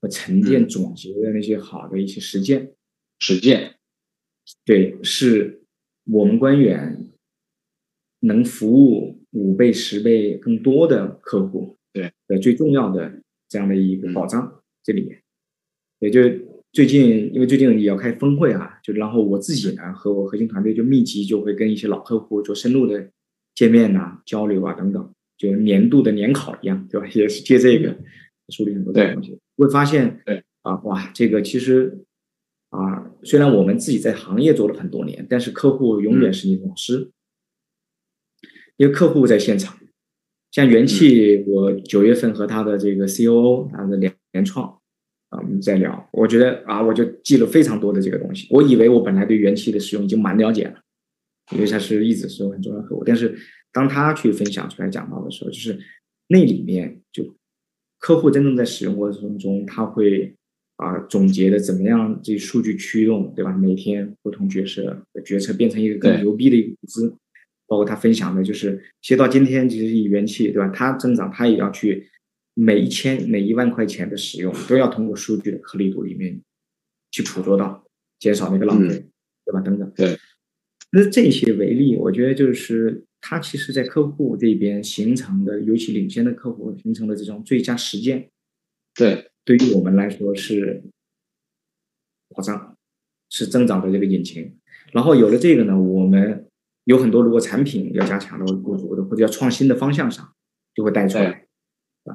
和沉淀总结的那些好的一些实践，实践，对，是我们官员能服务五倍、十倍更多的客户，对的最重要的。这样的一个保障，这里面，也就最近，因为最近也要开峰会啊，就然后我自己呢和我核心团队就密集就会跟一些老客户做深入的见面呐、交流啊等等，就年度的年考一样，对吧？也是借这个梳理很多东西，会发现，对。啊，哇，这个其实啊，虽然我们自己在行业做了很多年，但是客户永远是你的老师，因为客户在现场。像元气，我九月份和他的这个 C.O.O. 他的联联创啊，我们在聊。我觉得啊，我就记了非常多的这个东西。我以为我本来对元气的使用已经蛮了解了，因为他是一直是很重要的客户。但是当他去分享出来讲到的时候，就是那里面就客户真正在使用过程中，他会啊总结的怎么样这数据驱动，对吧？每天不同角色的决策变成一个更牛逼的一个组织。包括他分享的，就是其实到今天，其实以元气对吧？它增长，它也要去每一千、每一万块钱的使用，都要通过数据的颗粒度里面去捕捉到，减少那个浪费，对吧？等等。对。那这些为例，我觉得就是它其实在客户这边形成的，尤其领先的客户形成的这种最佳实践，对，对于我们来说是保障，是增长的这个引擎。然后有了这个呢，我们。有很多，如果产品要加强的、不足的，或者要创新的方向上，就会带出来，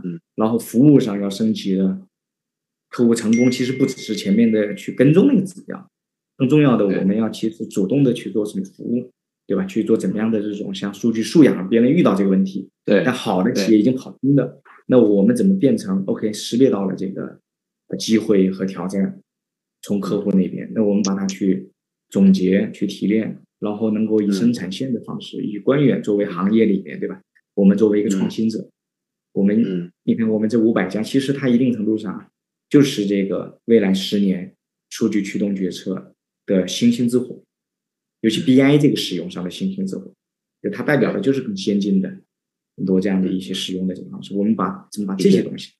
嗯，然后服务上要升级的，客户成功其实不只是前面的去跟踪那个指标，更重要的我们要其实主动的去做什么服务，对吧？去做怎么样的这种像数据素养，别人遇到这个问题，对，但好的企业已经跑通的，那我们怎么变成 OK 识别到了这个机会和挑战，从客户那边，那我们把它去总结、去提炼。然后能够以生产线的方式，以官员作为行业里面，对吧？我们作为一个创新者，我们你看我们这五百家，其实它一定程度上就是这个未来十年数据驱动决策的星星之火，尤其 BI 这个使用上的星星之火，就它代表的就是更先进的很多这样的一些使用的这个方式。我们把怎么把这些东西，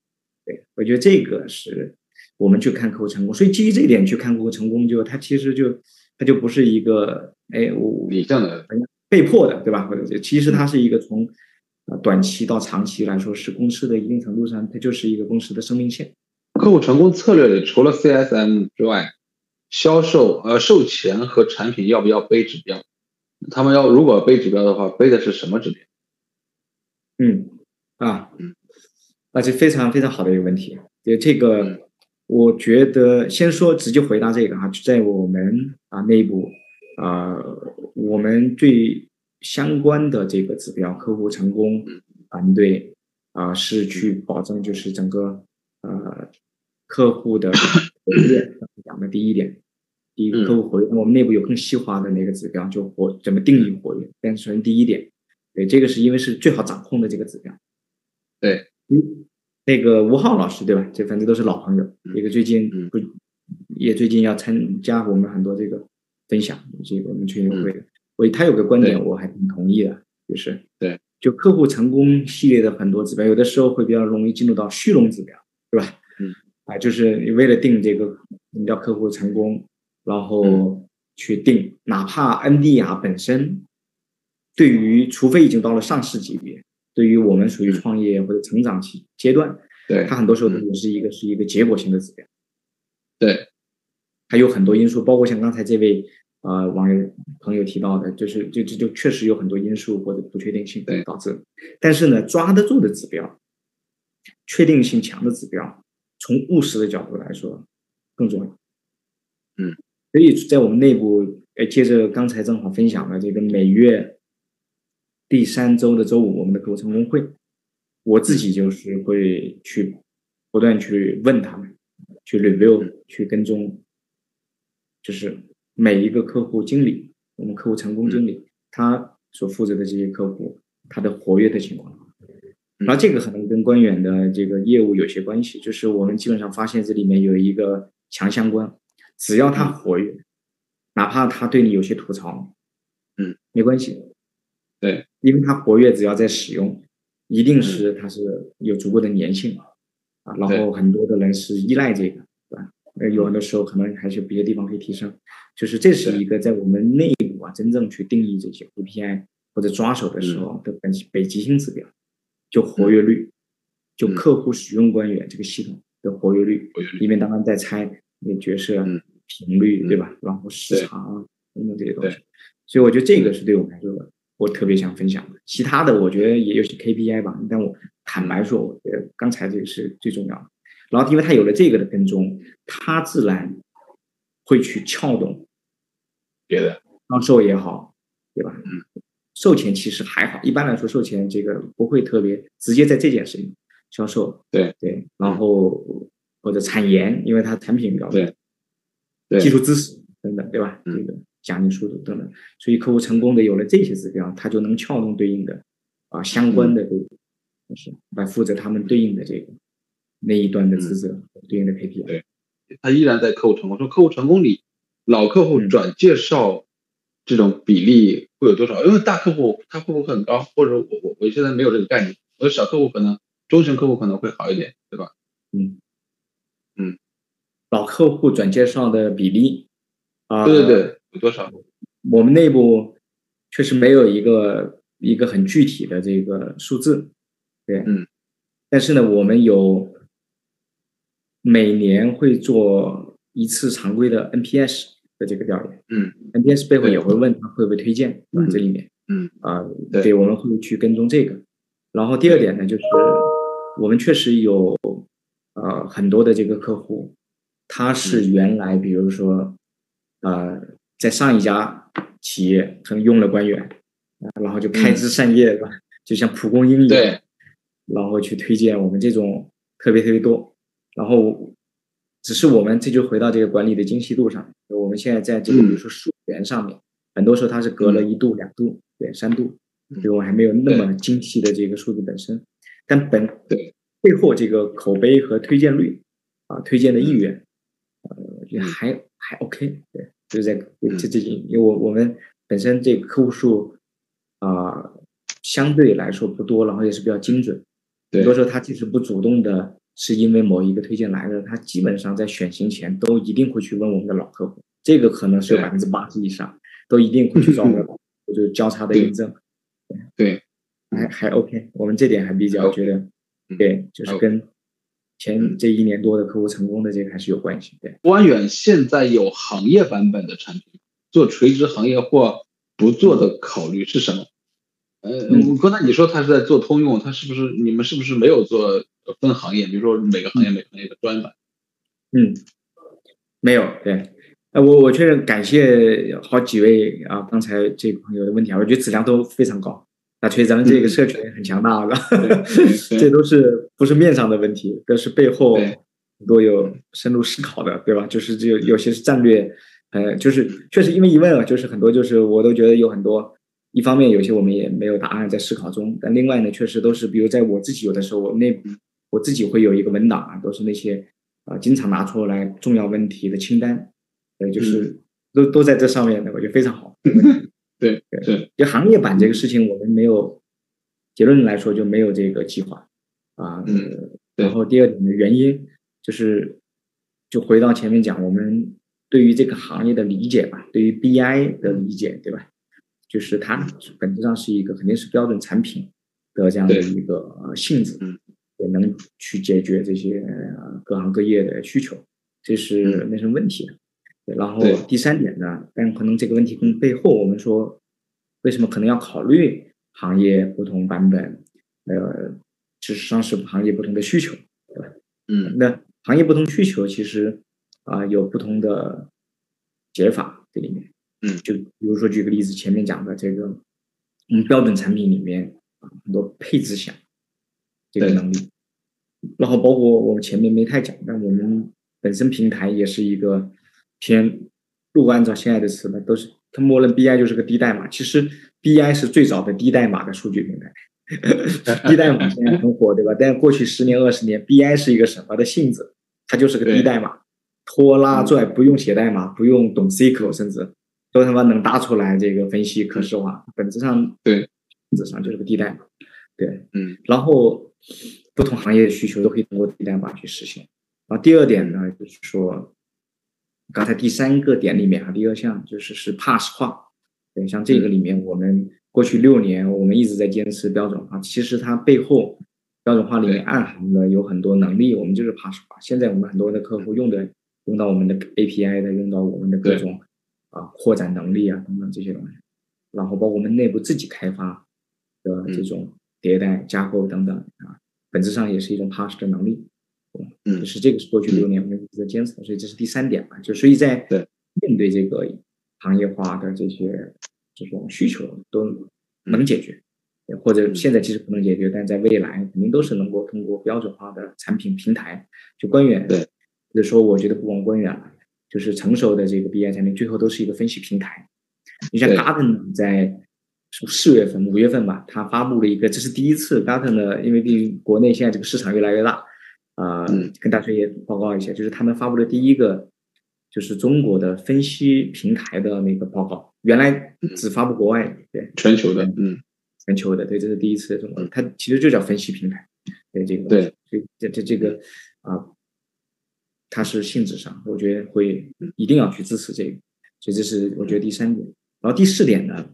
对我觉得这个是我们去看客户成功，所以基于这一点去看客户成功，就它其实就。它就不是一个哎，我理性的被迫的，对吧？或者其实它是一个从短期到长期来说，是公司的一定程度上，它就是一个公司的生命线。客户成功策略里，除了 CSM 之外，销售呃售前和产品要不要背指标？他们要如果背指标的话，背的是什么指标？嗯啊嗯，那这非常非常好的一个问题，就这个。我觉得先说直接回答这个哈，在我们啊内部啊，我们最相关的这个指标，客户成功团队啊是去保证就是整个呃客户的活跃，讲的第一点，第一个客户活跃，我们内部有更细化的那个指标，就活怎么定义活跃，但是第一点，对，这个是因为是最好掌控的这个指标。对，嗯，那个吴浩老师对吧？这反正都是老朋友，一个最近不也最近要参加我们很多这个分享，这个我们群友会的，我他有个观点我还挺同意的，就是对，就客户成功系列的很多指标，有的时候会比较容易进入到虚荣指标，对吧？嗯，啊，就是你为了定这个什么叫客户成功，然后去定，哪怕 NDR 本身，对于除非已经到了上市级别。对于我们属于创业或者成长期阶段，对它很多时候也是一个是一个结果性的指标，对，还有很多因素，包括像刚才这位呃网友朋友提到的，就是就就就确实有很多因素或者不确定性导致，但是呢，抓得住的指标，确定性强的指标，从务实的角度来说更重要。嗯，所以在我们内部，呃，接着刚才正好分享的这个每月。第三周的周五，我们的客户成功会，我自己就是会去不断去问他们，去 review，去跟踪，就是每一个客户经理，我们客户成功经理他所负责的这些客户，他的活跃的情况。然后这个可能跟官员的这个业务有些关系，就是我们基本上发现这里面有一个强相关，只要他活跃，哪怕他对你有些吐槽，嗯，没关系。对，因为它活跃，只要在使用，一定是它是有足够的粘性啊。然后很多的人是依赖这个，对吧？呃，有的时候可能还是别的地方可以提升。就是这是一个在我们内部啊，真正去定义这些 KPI 或者抓手的时候的本北极星指标，就活跃率，就客户使用官员这个系统的活跃率。因为当然在猜那角色频率，对吧？然后时长等等这些东西。所以我觉得这个是对我们来说。我特别想分享的，其他的我觉得也有些 KPI 吧，但我坦白说，我觉得刚才这个是最重要的。然后，因为他有了这个的跟踪，他自然会去撬动别的销售也好，对吧？嗯，售前其实还好，一般来说售前这个不会特别直接在这件事情销售，对对，然后或者产研，因为它产品比较对，技术知识等等，对吧？这个。奖励速度等等，所以客户成功的有了这些指标，他就能撬动对应的啊相关的对，就是来负责他们对应的这个那一端的职责对应的 KPI。对，他依然在客户成功。说客户成功里，老客户转介绍这种比例会有多少？因为大客户他会不会很高？或者我我我现在没有这个概念。我的小客户可能中型客户可能会好一点，对吧？嗯嗯，老客户转介绍的比例啊，对对对。有多少？我们内部确实没有一个一个很具体的这个数字，对，嗯。但是呢，我们有每年会做一次常规的 NPS 的这个调研，嗯。NPS 背后也会问他会不会推荐，啊，这里面，嗯啊，对，我们会去跟踪这个。然后第二点呢，就是我们确实有呃很多的这个客户，他是原来比如说呃。在上一家企业可能用了官员，然后就开枝散叶，是吧？就像蒲公英一样，然后去推荐我们这种特别特别多。然后，只是我们这就回到这个管理的精细度上。我们现在在这个比如说溯源上面，很多时候它是隔了一度、两度、对三度，所以我还没有那么精细的这个数字本身。但本背后这个口碑和推荐率啊，推荐的意愿，呃，也还还 OK，对。就是在这这几，因为我我们本身这个客户数啊相对来说不多，然后也是比较精准。很多时候他即使不主动的，是因为某一个推荐来的，他基本上在选型前都一定会去问我们的老客户，这个可能是有百分之八十以上都一定会去找我们，就是交叉的印证。对，还还 OK，我们这点还比较觉得，对，就是跟。前这一年多的客户成功的这个还是有关系。对，官远现在有行业版本的产品，做垂直行业或不做的考虑是什么？呃，刚才你说他是在做通用，他是不是你们是不是没有做分行业？比如说每个行业每个行业的专版？嗯，没有。对，呃，我我确实感谢好几位啊，刚才这个朋友的问题啊，我觉得质量都非常高。那其实咱们这个社群很强大，是吧？(laughs) 这都是不是面上的问题，都是背后很多有深入思考的，对吧？就是这有些是战略，呃，就是确实因为疑问啊，就是很多就是我都觉得有很多，一方面有些我们也没有答案在思考中，但另外呢，确实都是比如在我自己有的时候，我内我自己会有一个文档啊，都是那些啊经常拿出来重要问题的清单，对，就是都都在这上面的，我觉得非常好。(laughs) 对对，就行业版这个事情，我们没有结论来说就没有这个计划啊。嗯。然后第二点的原因就是，就回到前面讲，我们对于这个行业的理解吧，对于 BI 的理解，对吧？就是它本质上是一个肯定是标准产品的这样的一个性质，也能去解决这些各行各业的需求，这是没什么问题的。然后第三点呢，但可能这个问题跟背后我们说，为什么可能要考虑行业不同版本，呃，事实上是行业不同的需求，对吧？嗯，那行业不同需求其实啊有不同的解法这里面，嗯，就比如说举个例子，前面讲的这个，我们标准产品里面啊很多配置项这个能力，然后包括我们前面没太讲，但我们本身平台也是一个。偏，如果按照现在的词呢，都是它默认 BI 就是个低代码。其实 BI 是最早的低代码的数据平台，(laughs) 低代码现在很火，对吧？但过去十年二十年，BI 是一个什么的性质？它就是个低代码，拖拉拽，不用写代码，不用懂 SQL，甚至都他妈能搭出来这个分析可视化。本质上，对，本质上就是个低代码。对，嗯。然后不同行业的需求都可以通过低代码去实现。然后第二点呢，就是说。刚才第三个点里面啊，第二项就是是 pass 化。对，像这个里面，我们过去六年我们一直在坚持标准化，其实它背后标准化里面暗含的有很多能力，我们就是 pass 化。现在我们很多的客户用的用到我们的 API 的，用到我们的各种啊扩展能力啊等等这些东西，然后包括我们内部自己开发的这种迭代架构等等啊，本质上也是一种 pass 的能力。嗯，就是这个是过去六年我们一直在坚持的，所以这是第三点嘛，就所以在面对这个行业化的这些这种需求都能解决，或者现在其实不能解决，但在未来肯定都是能够通过标准化的产品平台，就官员，对，或者说我觉得不光官员了，就是成熟的这个 BI 产品，最后都是一个分析平台。你像 Gartner 在四月份、五月份吧，他发布了一个，这是第一次 Gartner，因为毕竟国内现在这个市场越来越大。啊，跟大学也报告一下，就是他们发布的第一个，就是中国的分析平台的那个报告。原来只发布国外，对，全球的，嗯，全球的，对，这是第一次。中国，它其实就叫分析平台，对这个，对，这这这个啊，它是性质上，我觉得会一定要去支持这个。所以这是我觉得第三点。然后第四点呢，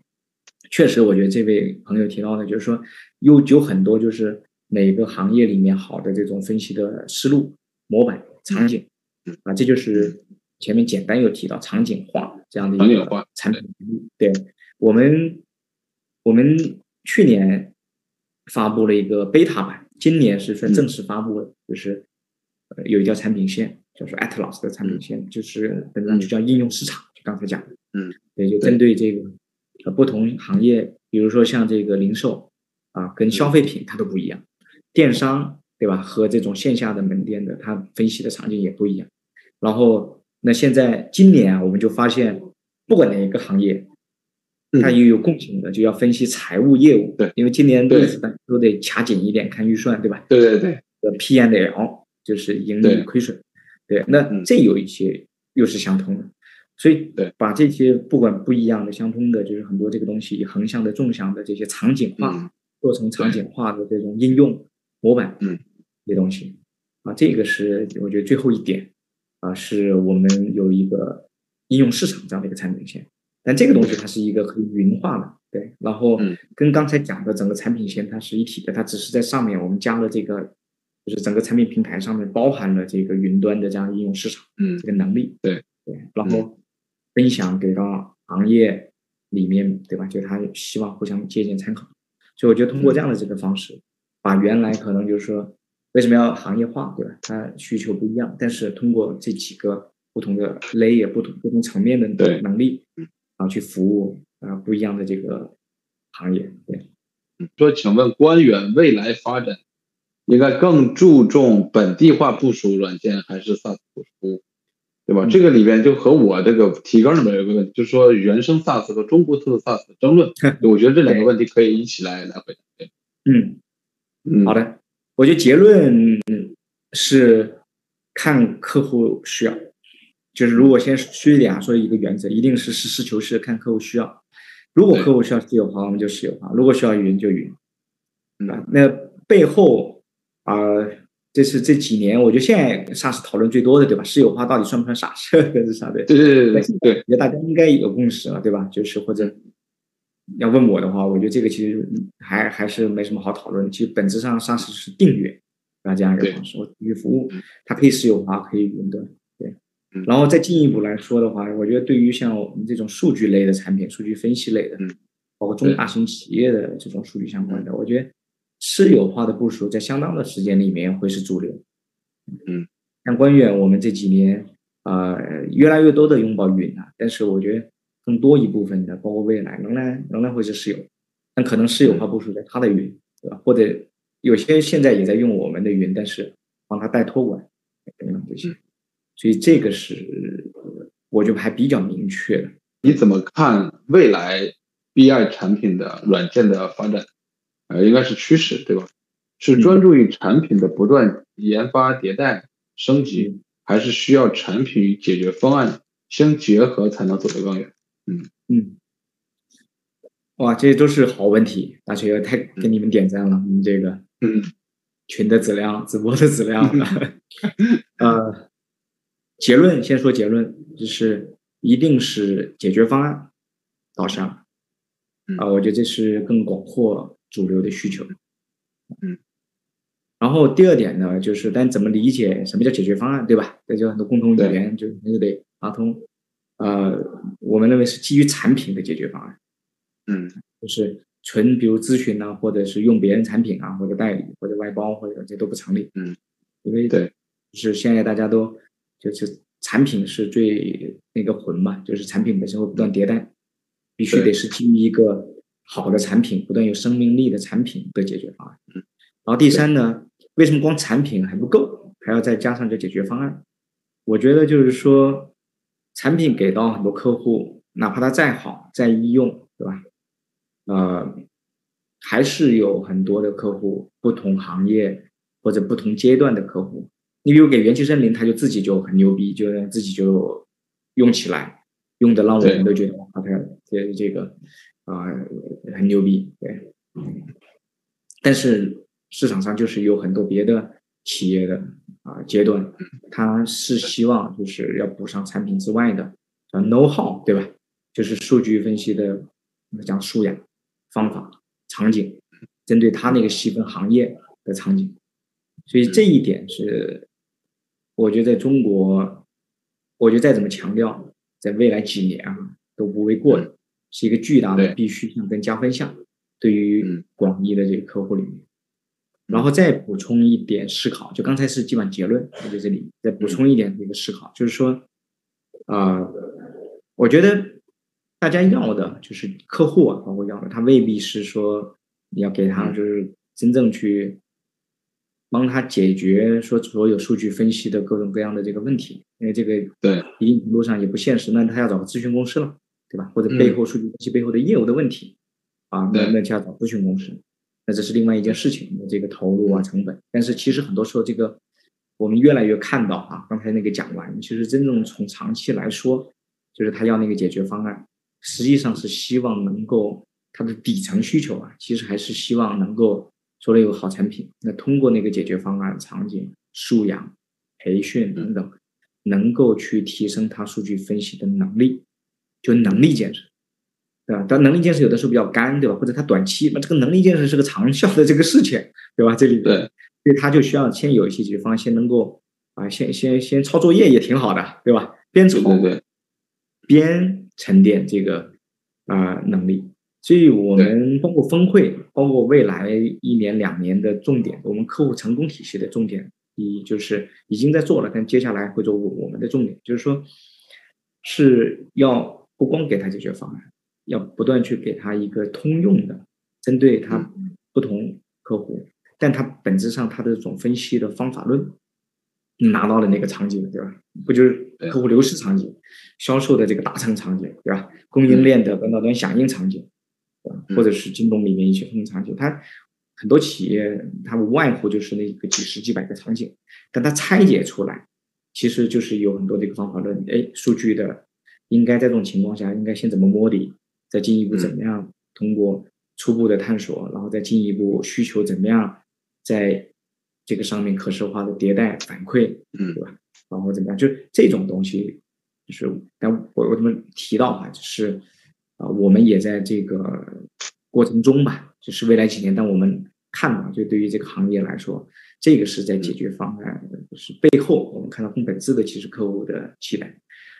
确实我觉得这位朋友提到的，就是说有有很多就是。每个行业里面好的这种分析的思路、模板、场景，啊，这就是前面简单又提到场景化这样的一个产品。对。我们，我们去年发布了一个 beta 版，今年是算正式发布的，就是呃有一条产品线，叫做 Atlas 的产品线，就是本质就叫应用市场，就刚才讲的，嗯，对，就针对这个呃不同行业，比如说像这个零售啊，跟消费品它都不一样。电商对吧？和这种线下的门店的，它分析的场景也不一样。然后，那现在今年啊，我们就发现，不管哪一个行业，它也有共性的，就要分析财务业务。对，因为今年日子都得卡紧一点，看预算，对吧？对对对。呃，P and L 就是盈利亏损。对，那这有一些又是相通的，所以把这些不管不一样的、相通的，就是很多这个东西横向的、纵向的这些场景化，做成场景化的这种应用。模板，嗯，这些东西，啊，这个是我觉得最后一点，啊，是我们有一个应用市场这样的一个产品线，但这个东西它是一个可以云化的，对，然后跟刚才讲的整个产品线它是一体的，它只是在上面我们加了这个，就是整个产品平台上面包含了这个云端的这样应用市场，嗯，这个能力，对。对，然后分享给到行业里面，对吧？就他希望互相借鉴参考，所以我觉得通过这样的这个方式。把原来可能就是说，为什么要行业化，对吧？它需求不一样，但是通过这几个不同的 layer、不同不同层面的能力，啊，去服务啊不一样的这个行业。对，说，请问官员未来发展应该更注重本地化部署软件还是 SaaS 部署，对吧？嗯这个里边就和我这个提纲里面有个问题，就是说原生 SaaS 和中国特色 SaaS 的争论，(laughs) 我觉得这两个问题可以一起来来回答。对嗯，嗯，好的，我觉得结论是看客户需要，就是如果先虚一点啊，说一个原则，一定是实事求是，看客户需要。如果客户需要私有化，我们就私有化；如果需要云就云。嗯啊，那背后啊、这是这几年，我觉得现在 SaaS 讨论最多的，对吧？私有化到底算不算 SaaS？(laughs) 这是啥对？对对对对对，我觉得大家应该有共识了，对吧？就是或者要问我的话，我觉得这个其实还还是没什么好讨论的。其实本质上 SaaS 是订阅啊这样一个方式，我订阅服务嗯，它可以私有化，可以云端，对嗯。然后再进一步来说的话，我觉得对于像我们这种数据类的产品、数据分析类的嗯，包括中大型企业的这种数据相关的，我觉得私有化的部署在相当的时间里面会是主流。嗯，像官远，我们这几年呃越来越多的拥抱云啊，但是我觉得更多一部分的，包括未来仍然仍然会是私有，但可能私有化部署在它的云，对吧？或者有些现在也在用我们的云，但是帮他代托管等等这些，所以这个是呃我觉得还比较明确的。你怎么看未来 BI 产品的软件的发展？呃，应该是趋势，对吧？是专注于产品的不断研发、迭代、升级，还是需要产品与解决方案相结合才能走得更远？嗯嗯，哇，这些都是好问题，大学太给你们点赞了，你们这个嗯群的质量、直播的质量。(laughs) 呃，结论先说结论，就是一定是解决方案导向。嗯啊、我觉得这是更广阔主流的需求。嗯。然后第二点呢，就是但怎么理解什么叫解决方案，对吧？这就很多共同语言，就那就得打通。呃，我们认为是基于产品的解决方案。嗯就是纯比如咨询啊，或者是用别人产品啊，或者代理或者外包或者这都不成立。嗯，因为对，就是现在大家都就是产品是最那个魂嘛，就是产品本身会不断迭代，必须得是基于一个好的产品，不断有生命力的产品的解决方案。嗯，然后第三呢，为什么光产品还不够，还要再加上这解决方案？我觉得就是说，产品给到很多客户，哪怕它再好再易用，对吧？呃，还是有很多的客户，不同行业或者不同阶段的客户。你比如给元气森林，他就自己就很牛逼，就让自己就用起来，用的让我们都觉得哇，他这这个啊、很牛逼，对。但是市场上就是有很多别的企业的啊、阶段，他是希望就是要补上产品之外的叫 know how，对吧？就是数据分析的讲素养、方法、场景，针对他那个细分行业的场景。所以这一点是，我觉得在中国，我觉得再怎么强调，在未来几年啊都不为过的，是一个巨大的必须项跟加分项，对于嗯广义的这个客户里面。然后再补充一点思考，就刚才是基本结论，我在这里再补充一点这个思考，就是说，啊、我觉得大家要的就是客户啊，包括要的，他未必是说你要给他就是真正去帮他解决说所有数据分析的各种各样的这个问题，因为这个对一定程度上也不现实，那他要找个咨询公司了，对吧？或者背后数据分析背后的业务的问题，啊，那那就要找咨询公司，那这是另外一件事情的这个投入啊成本。但是其实很多时候这个我们越来越看到啊，刚才那个讲完，其实真正从长期来说，就是他要那个解决方案，实际上是希望能够他的底层需求啊，其实还是希望能够除了有好产品，那通过那个解决方案、场景、素养、培训等等，能够去提升他数据分析的能力，就能力建设。对吧？但能力建设有的时候比较干，对吧？或者它短期，那这个能力建设是个长效的这个事情，对吧？这里对，所以它就需要先有一些解决方案，先能够啊，先先先抄作业也挺好的，对吧？边抄对对对，边沉淀这个啊、能力。所以我们包括峰会，包括未来一年两年的重点，我们客户成功体系的重点，一就是已经在做了，但接下来会做我们的重点，就是说是要不光给他解决方案，要不断去给他一个通用的，针对他不同客户，但他本质上他的这种分析的方法论拿到了那个场景，对吧？不就是客户流失场景、销售的这个达成场景，对吧？供应链的端到端响应场景，或者是京东里面一些应用场景，它很多企业它无外乎就是那个几十几百个场景，但它拆解出来，其实就是有很多的一个方法论，哎，数据的应该在这种情况下应该先怎么模拟，再进一步怎么样通过初步的探索，然后再进一步需求怎么样。在这个上面可视化的迭代反馈，嗯，对吧？然后怎么样？就是这种东西，就是但我我怎么提到哈，就是啊，我们也在这个过程中吧，就是未来几年，但我们看到，就对于这个行业来说，这个是在解决方案，就是背后我们看到更本质的，其实客户的期待。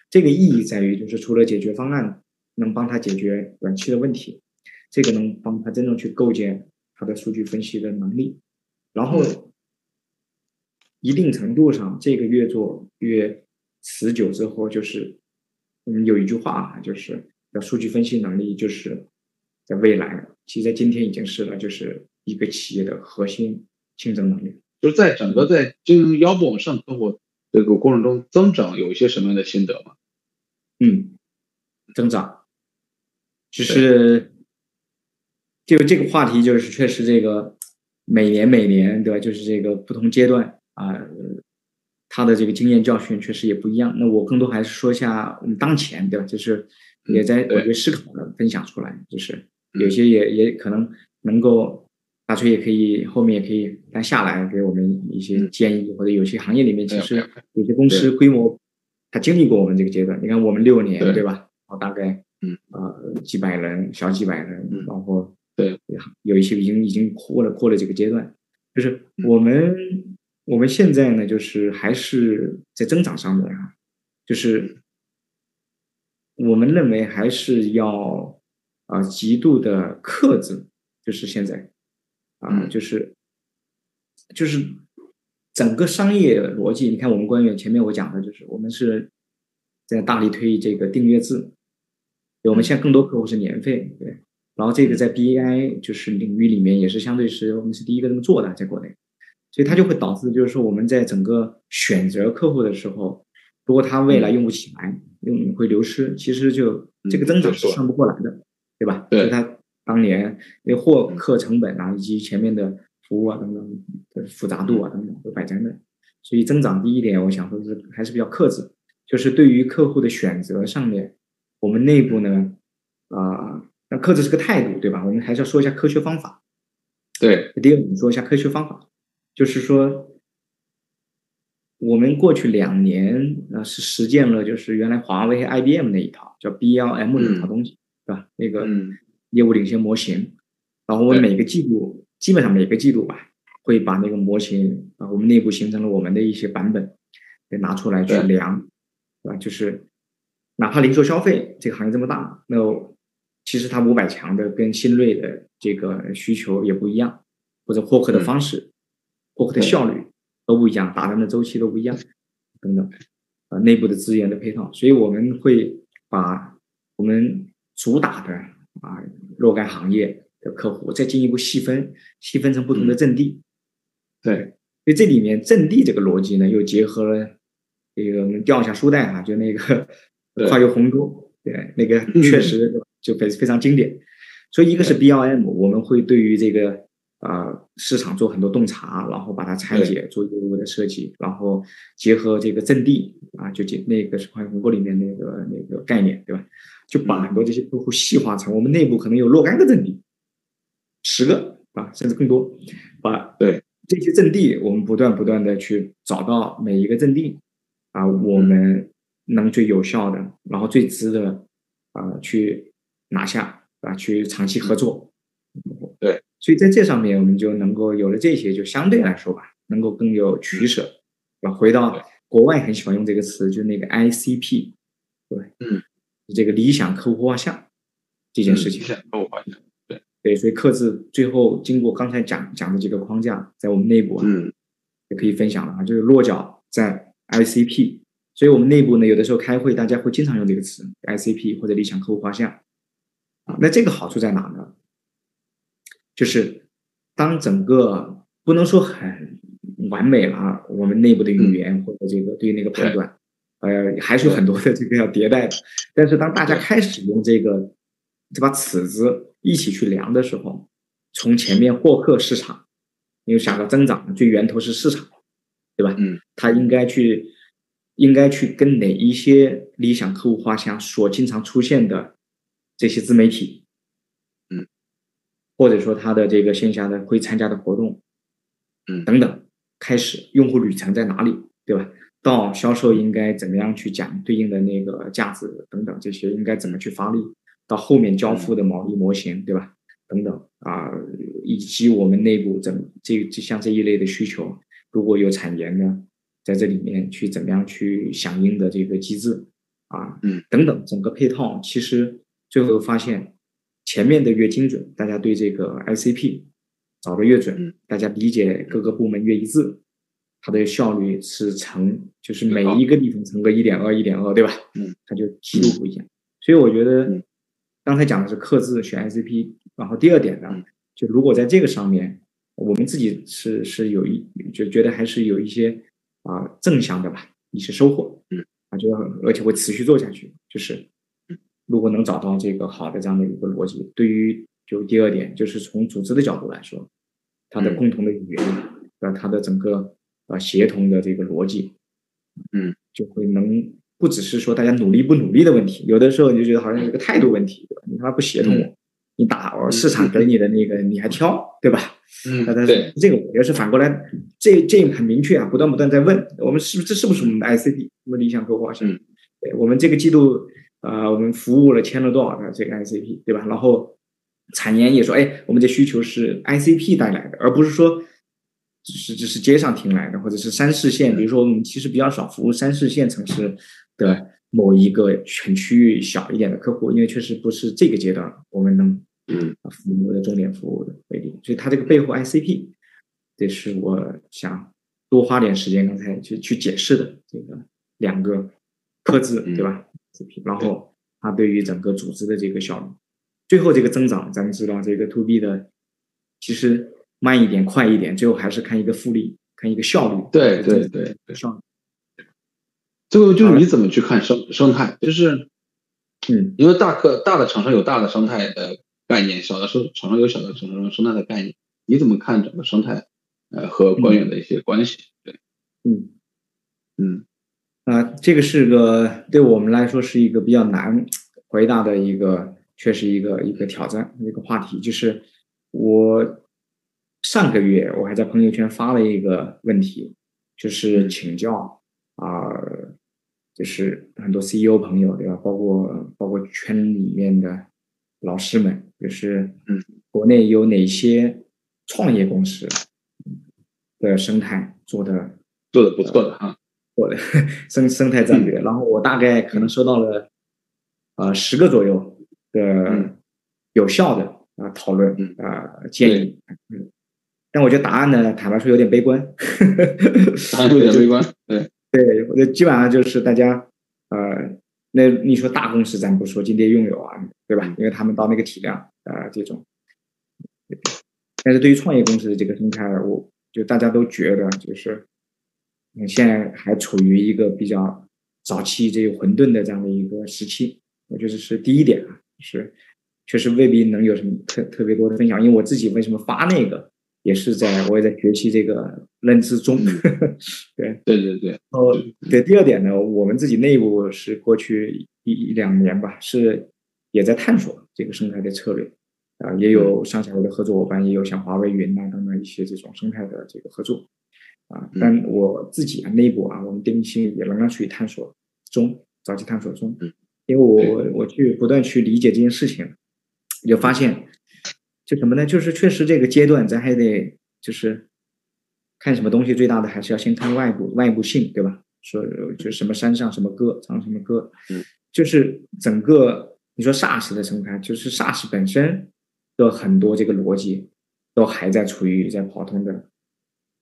这个意义在于，就是除了解决方案能帮他解决短期的问题，这个能帮他真正去构建他的数据分析的能力。然后，一定程度上，这个越做越持久之后，就是嗯，有一句话啊，就是叫数据分析能力，就是在未来，其实在今天已经是了，就是一个企业的核心竞争能力。就是在整个在经营腰部往上客户这个过程中增长，有一些什么样的心得吗？嗯，增长，就是就这个话题，就是确实这个。每年每年，对吧？就是这个不同阶段啊，他的这个经验教训确实也不一样。那我更多还是说一下我们当前，对吧？就是也在我觉得思考的分享出来，就是有些也也可能能够大锤也可以后面也可以来下来给我们一些建议，或者有些行业里面其实有些公司规模他经历过我们这个阶段。你看我们六年，对吧？然后大概嗯啊几百人，小几百人，包括。对，有一些已经已经过了过了这个阶段，就是我们我们现在呢，就是还是在增长上面啊，就是我们认为还是要啊极度的克制，就是现在。啊，就是就是整个商业逻辑，你看我们官员前面我讲的就是我们是在大力推这个订阅制，我们现在更多客户是年费，对。然后这个在 BI 就是领域里面也是相对是我们是第一个这么做的，在国内，所以它就会导致就是说我们在整个选择客户的时候，如果他未来用不起来，用会流失，其实就这个增长是算不过来的，对吧？对。他当年那获客成本啊，以及前面的服务啊等等的复杂度啊等等都摆在那，所以增长第一点，我想说是还是比较克制，就是对于客户的选择上面，我们内部呢，啊。那克制是个态度，对吧？我们还是要说一下科学方法。对，第二，我们说一下科学方法，就是说，我们过去两年啊是实践了，就是原来华为、IBM 那一套叫 BLM 那套东西，对吧？那个业务领先模型。然后我们每个季度，基本上每个季度吧，会把那个模型啊，我们内部形成了我们的一些版本，给拿出来去量，对吧？就是哪怕零售消费这个行业这么大，那。其实它五百强的跟新锐的这个需求也不一样，或者获客的方式、获客的效率都不一样，打单的周期都不一样，等等，啊，内部的资源的配套，所以我们会把我们主打的啊若干行业的客户再进一步细分，细分成不同的阵地。对，所以这里面阵地这个逻辑呢，又结合了这个我们调一下书袋啊，就那个跨越鸿沟，对，那个确实。就非非常经典，所以一个是 BLM，我们会对于这个呃市场做很多洞察，然后把它拆解做业务的设计，然后结合这个阵地啊，就结那个是跨越鸿沟里面那个那个概念，对吧？就把很多这些客户细化成我们内部可能有若干个阵地，十个啊甚至更多，把对。这些阵地我们不断不断的去找到每一个阵地啊，我们能最有效的，然后最值得啊去。拿下啊，去长期合作，对，所以在这上面我们就能够有了这些，就相对来说吧，能够更有取舍。啊，回到国外很喜欢用这个词，就是那个 ICP，对，嗯，这个理想客户画像这件事情，理想客户画像，对对，所以克制最后经过刚才讲讲的这个框架，在我们内部啊，嗯，也可以分享了啊，就是落脚在 ICP，所以我们内部呢，有的时候开会大家会经常用这个词 ICP 或者理想客户画像。啊，那这个好处在哪呢？就是当整个不能说很完美了，我们内部的语言或者这个对那个判断，呃，还是有很多的这个要迭代的。但是当大家开始用这个这把尺子一起去量的时候，从前面获客市场，因为想到增长最源头是市场，对吧？嗯，他应该去应该去跟哪一些理想客户画像所经常出现的这些自媒体，嗯，或者说他的这个线下的会参加的活动。嗯，等等，开始用户旅程在哪里，对吧？到销售应该怎么样去讲对应的那个价值等等，这些应该怎么去发力？到后面交付的毛利模型，对吧？等等啊，以及我们内部怎这这像这一类的需求，如果有产研呢，在这里面去怎么样去响应的这个机制啊，嗯，等等，整个配套其实最后发现前面的越精准，大家对这个 ICP。找的越准，大家理解各个部门越一致，它的效率是乘，就是每一个地方乘个一点二，一点二，对吧？嗯，它就极度不一样。所以我觉得，刚才讲的是克制选 ICP，然后第二点呢，就如果在这个上面，我们自己是是有一就觉得还是有一些啊正向的吧，一些收获，嗯，啊，就而且会持续做下去。就是如果能找到这个好的这样的一个逻辑，对于。就第二点，就是从组织的角度来说，它的共同的语言，呃，它的整个呃协同的这个逻辑，嗯，就会能不只是说大家努力不努力的问题，有的时候你就觉得好像是个态度问题，对吧？你他妈不协同我，你打市场给你的那个你还挑，对吧？嗯，但是这个我觉得是反过来，这这很明确啊，不断不断在问我们是不是这是不是我们的 ICP，我们理想客户画像？对，我们这个季度啊，我们服务了签了多少个这个 ICP，对吧？然后。产研也说，哎，我们的需求是 ICP 带来的，而不是说只是只是街上听来的，或者是三四线。比如说，我们其实比较少服务三四线城市的某一个全区域小一点的客户，因为确实不是这个阶段我们能嗯服务的重点服务的为例。所以它这个背后 ICP，这是我想多花点时间刚才去去解释的这个两个克制，对吧然后它对于整个组织的这个效率。最后这个增长，咱们知道这个 to B 的，其实慢一点、快一点，最后还是看一个复利，看一个效率。对对对，效率。最后就是你怎么去看生生态？就是，嗯，因为大客大的厂商有大的生态的概念，小的生厂商有小的厂商生态的概念。你怎么看整个生态，呃，和官员的一些关系？对，嗯嗯啊，这个是个对我们来说是一个比较难回答的一个。确实一个一个挑战，一个话题。就是我上个月我还在朋友圈发了一个问题，就是请教啊，就是很多 CEO 朋友对吧？包括包括圈里面的老师们，就是嗯，国内有哪些创业公司的生态做的做的不错的哈，(laughs) 做的生生态战略。然后我大概可能收到了呃十个左右。的有效的啊讨论啊建议，嗯，但我觉得答案呢，坦白说有点悲观，(laughs) 答案有点悲观，对对，我觉得基本上就是大家呃，那你说大公司咱不说，今天拥有啊，对吧？因为他们到那个体量啊这种，但是对于创业公司的这个生态，我就大家都觉得就是现在还处于一个比较早期这个混沌的这样的一个时期，我觉得是第一点啊。是，确实未必能有什么特特别多的分享，因为我自己为什么发那个，也是在我也在学习这个认知中。(laughs) 对对对对。哦，对，第二点呢，我们自己内部是过去一一两年吧，是也在探索这个生态的策略啊，也有上下游的合作伙伴，也有像华为云啊等等一些这种生态的这个合作啊。但我自己啊，内部啊，我们电力心也仍然处于探索中，早期探索中。因为我我去不断去理解这件事情，就发现，就什么呢？就是确实这个阶段咱还得就是看什么东西最大的还是要先看外部外部性，对吧？说就什么山上什么歌唱什么歌，嗯就是整个你说 SaaS 的生态，就是 SaaS 本身的很多这个逻辑都还在处于在跑通的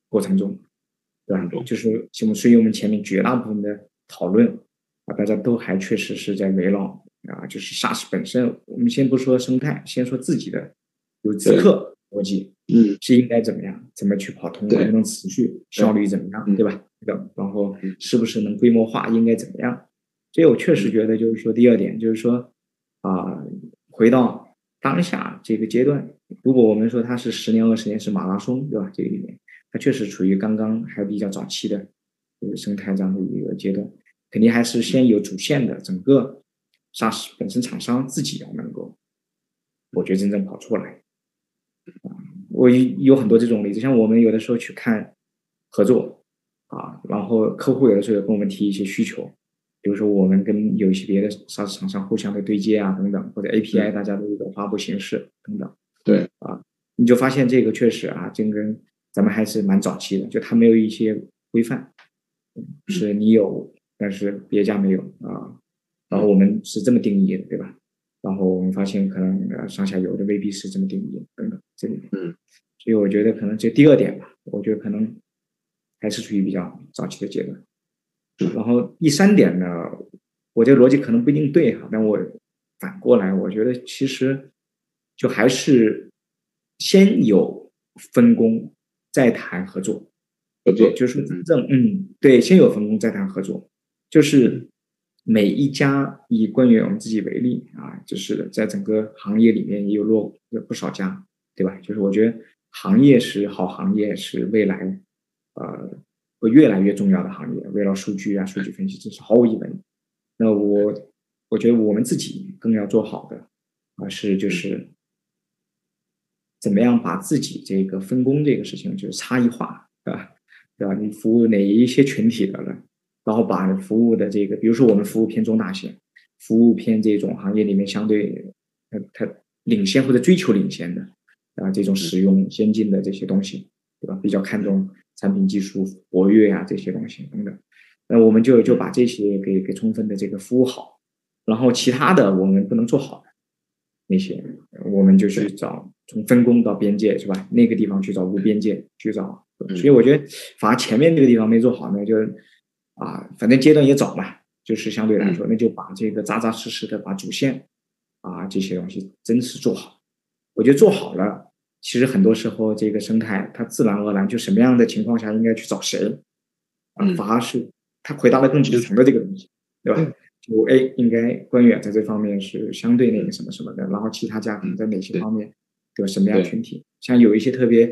过程中，对吧？就是所以我们前面绝大部分的讨论。啊，大家都还确实是在围绕啊，就是 SaaS 本身。我们先不说生态，先说自己的有直客逻辑，嗯，是应该怎么样，怎么去跑通，能不能持续，效率怎么样，对吧？等，然后是不是能规模化，应该怎么样？所以我确实觉得，就是说第二点，就是说啊，回到当下这个阶段，如果我们说它是十年、二十年是马拉松，对吧？这个里面它确实处于刚刚还比较早期的这个生态这样的一个阶段，肯定还是先有主线的整个 SaaS 本身厂商自己要能够，我觉得真正跑出来。啊，我有很多这种例子，像我们有的时候去看合作啊，然后客户有的时候也跟我们提一些需求，比如说我们跟有一些别的 SaaS 厂商互相的对接啊等等，或者 API 大家的一种发布形式等等。对啊，你就发现这个确实啊，这跟咱们还是蛮早期的，就它没有一些规范，是你有，但是别家没有啊，然后我们是这么定义的，对吧？然后我们发现，可能呃上下游的未必是这么定义等等这里面，嗯，所以我觉得可能这第二点吧，我觉得可能还是处于比较早期的阶段。然后第三点呢，我这个逻辑可能不一定对哈，但我反过来，我觉得其实就还是先有分工，再谈合作。合作就是真正嗯，对，先有分工，再谈合作，就是。每一家以关于我们自己为例啊，就是在整个行业里面也有落有不少家，对吧？就是我觉得行业是好行业，是未来呃会越来越重要的行业。围绕数据啊、数据分析，这是毫无疑问。那我我觉得我们自己更要做好的啊，是就是怎么样把自己这个分工这个事情就是差异化，对吧？对吧？你服务哪一些群体的了？然后把服务的这个，比如说我们服务偏中大型，服务偏这种行业里面相对它它领先或者追求领先的啊这种使用先进的这些东西，对吧？比较看重产品技术活跃啊这些东西等等，那我们就就把这些给给充分的这个服务好，然后其他的我们不能做好的那些，我们就去找从分工到边界是吧？那个地方去找无边界去找，所以我觉得反而前面这个地方没做好呢，就。啊，反正阶段也早嘛，就是相对来说，那就把这个扎扎实实的把主线啊这些东西真实做好。我觉得做好了，其实很多时候这个生态它自然而然就什么样的情况下应该去找谁啊，反而是他回答了更底层的这个东西，对吧？就 A，应该官员在这方面是相对那个什么什么的，然后其他家庭在哪些方面有什么样群体？像有一些特别，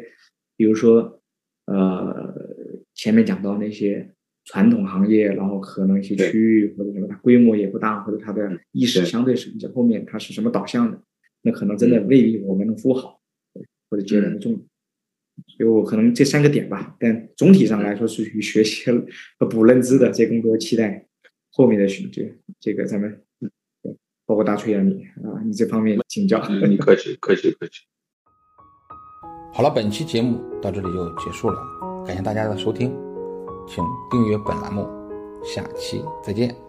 比如说呃前面讲到那些。传统行业，然后可能一些区域或者什么，它规模也不大，或者它的意识相对是比较后面，它是什么导向的？那可能真的未必我们能服务好，或者接的重。所以我可能这三个点吧，但总体上来说是去学习和补认知的，这更多期待后面的选择。这个咱们包括大崔啊，你啊，你这方面请教。你客气，客气，客气。好了，本期节目到这里就结束了，感谢大家的收听。请订阅本栏目，下期再见。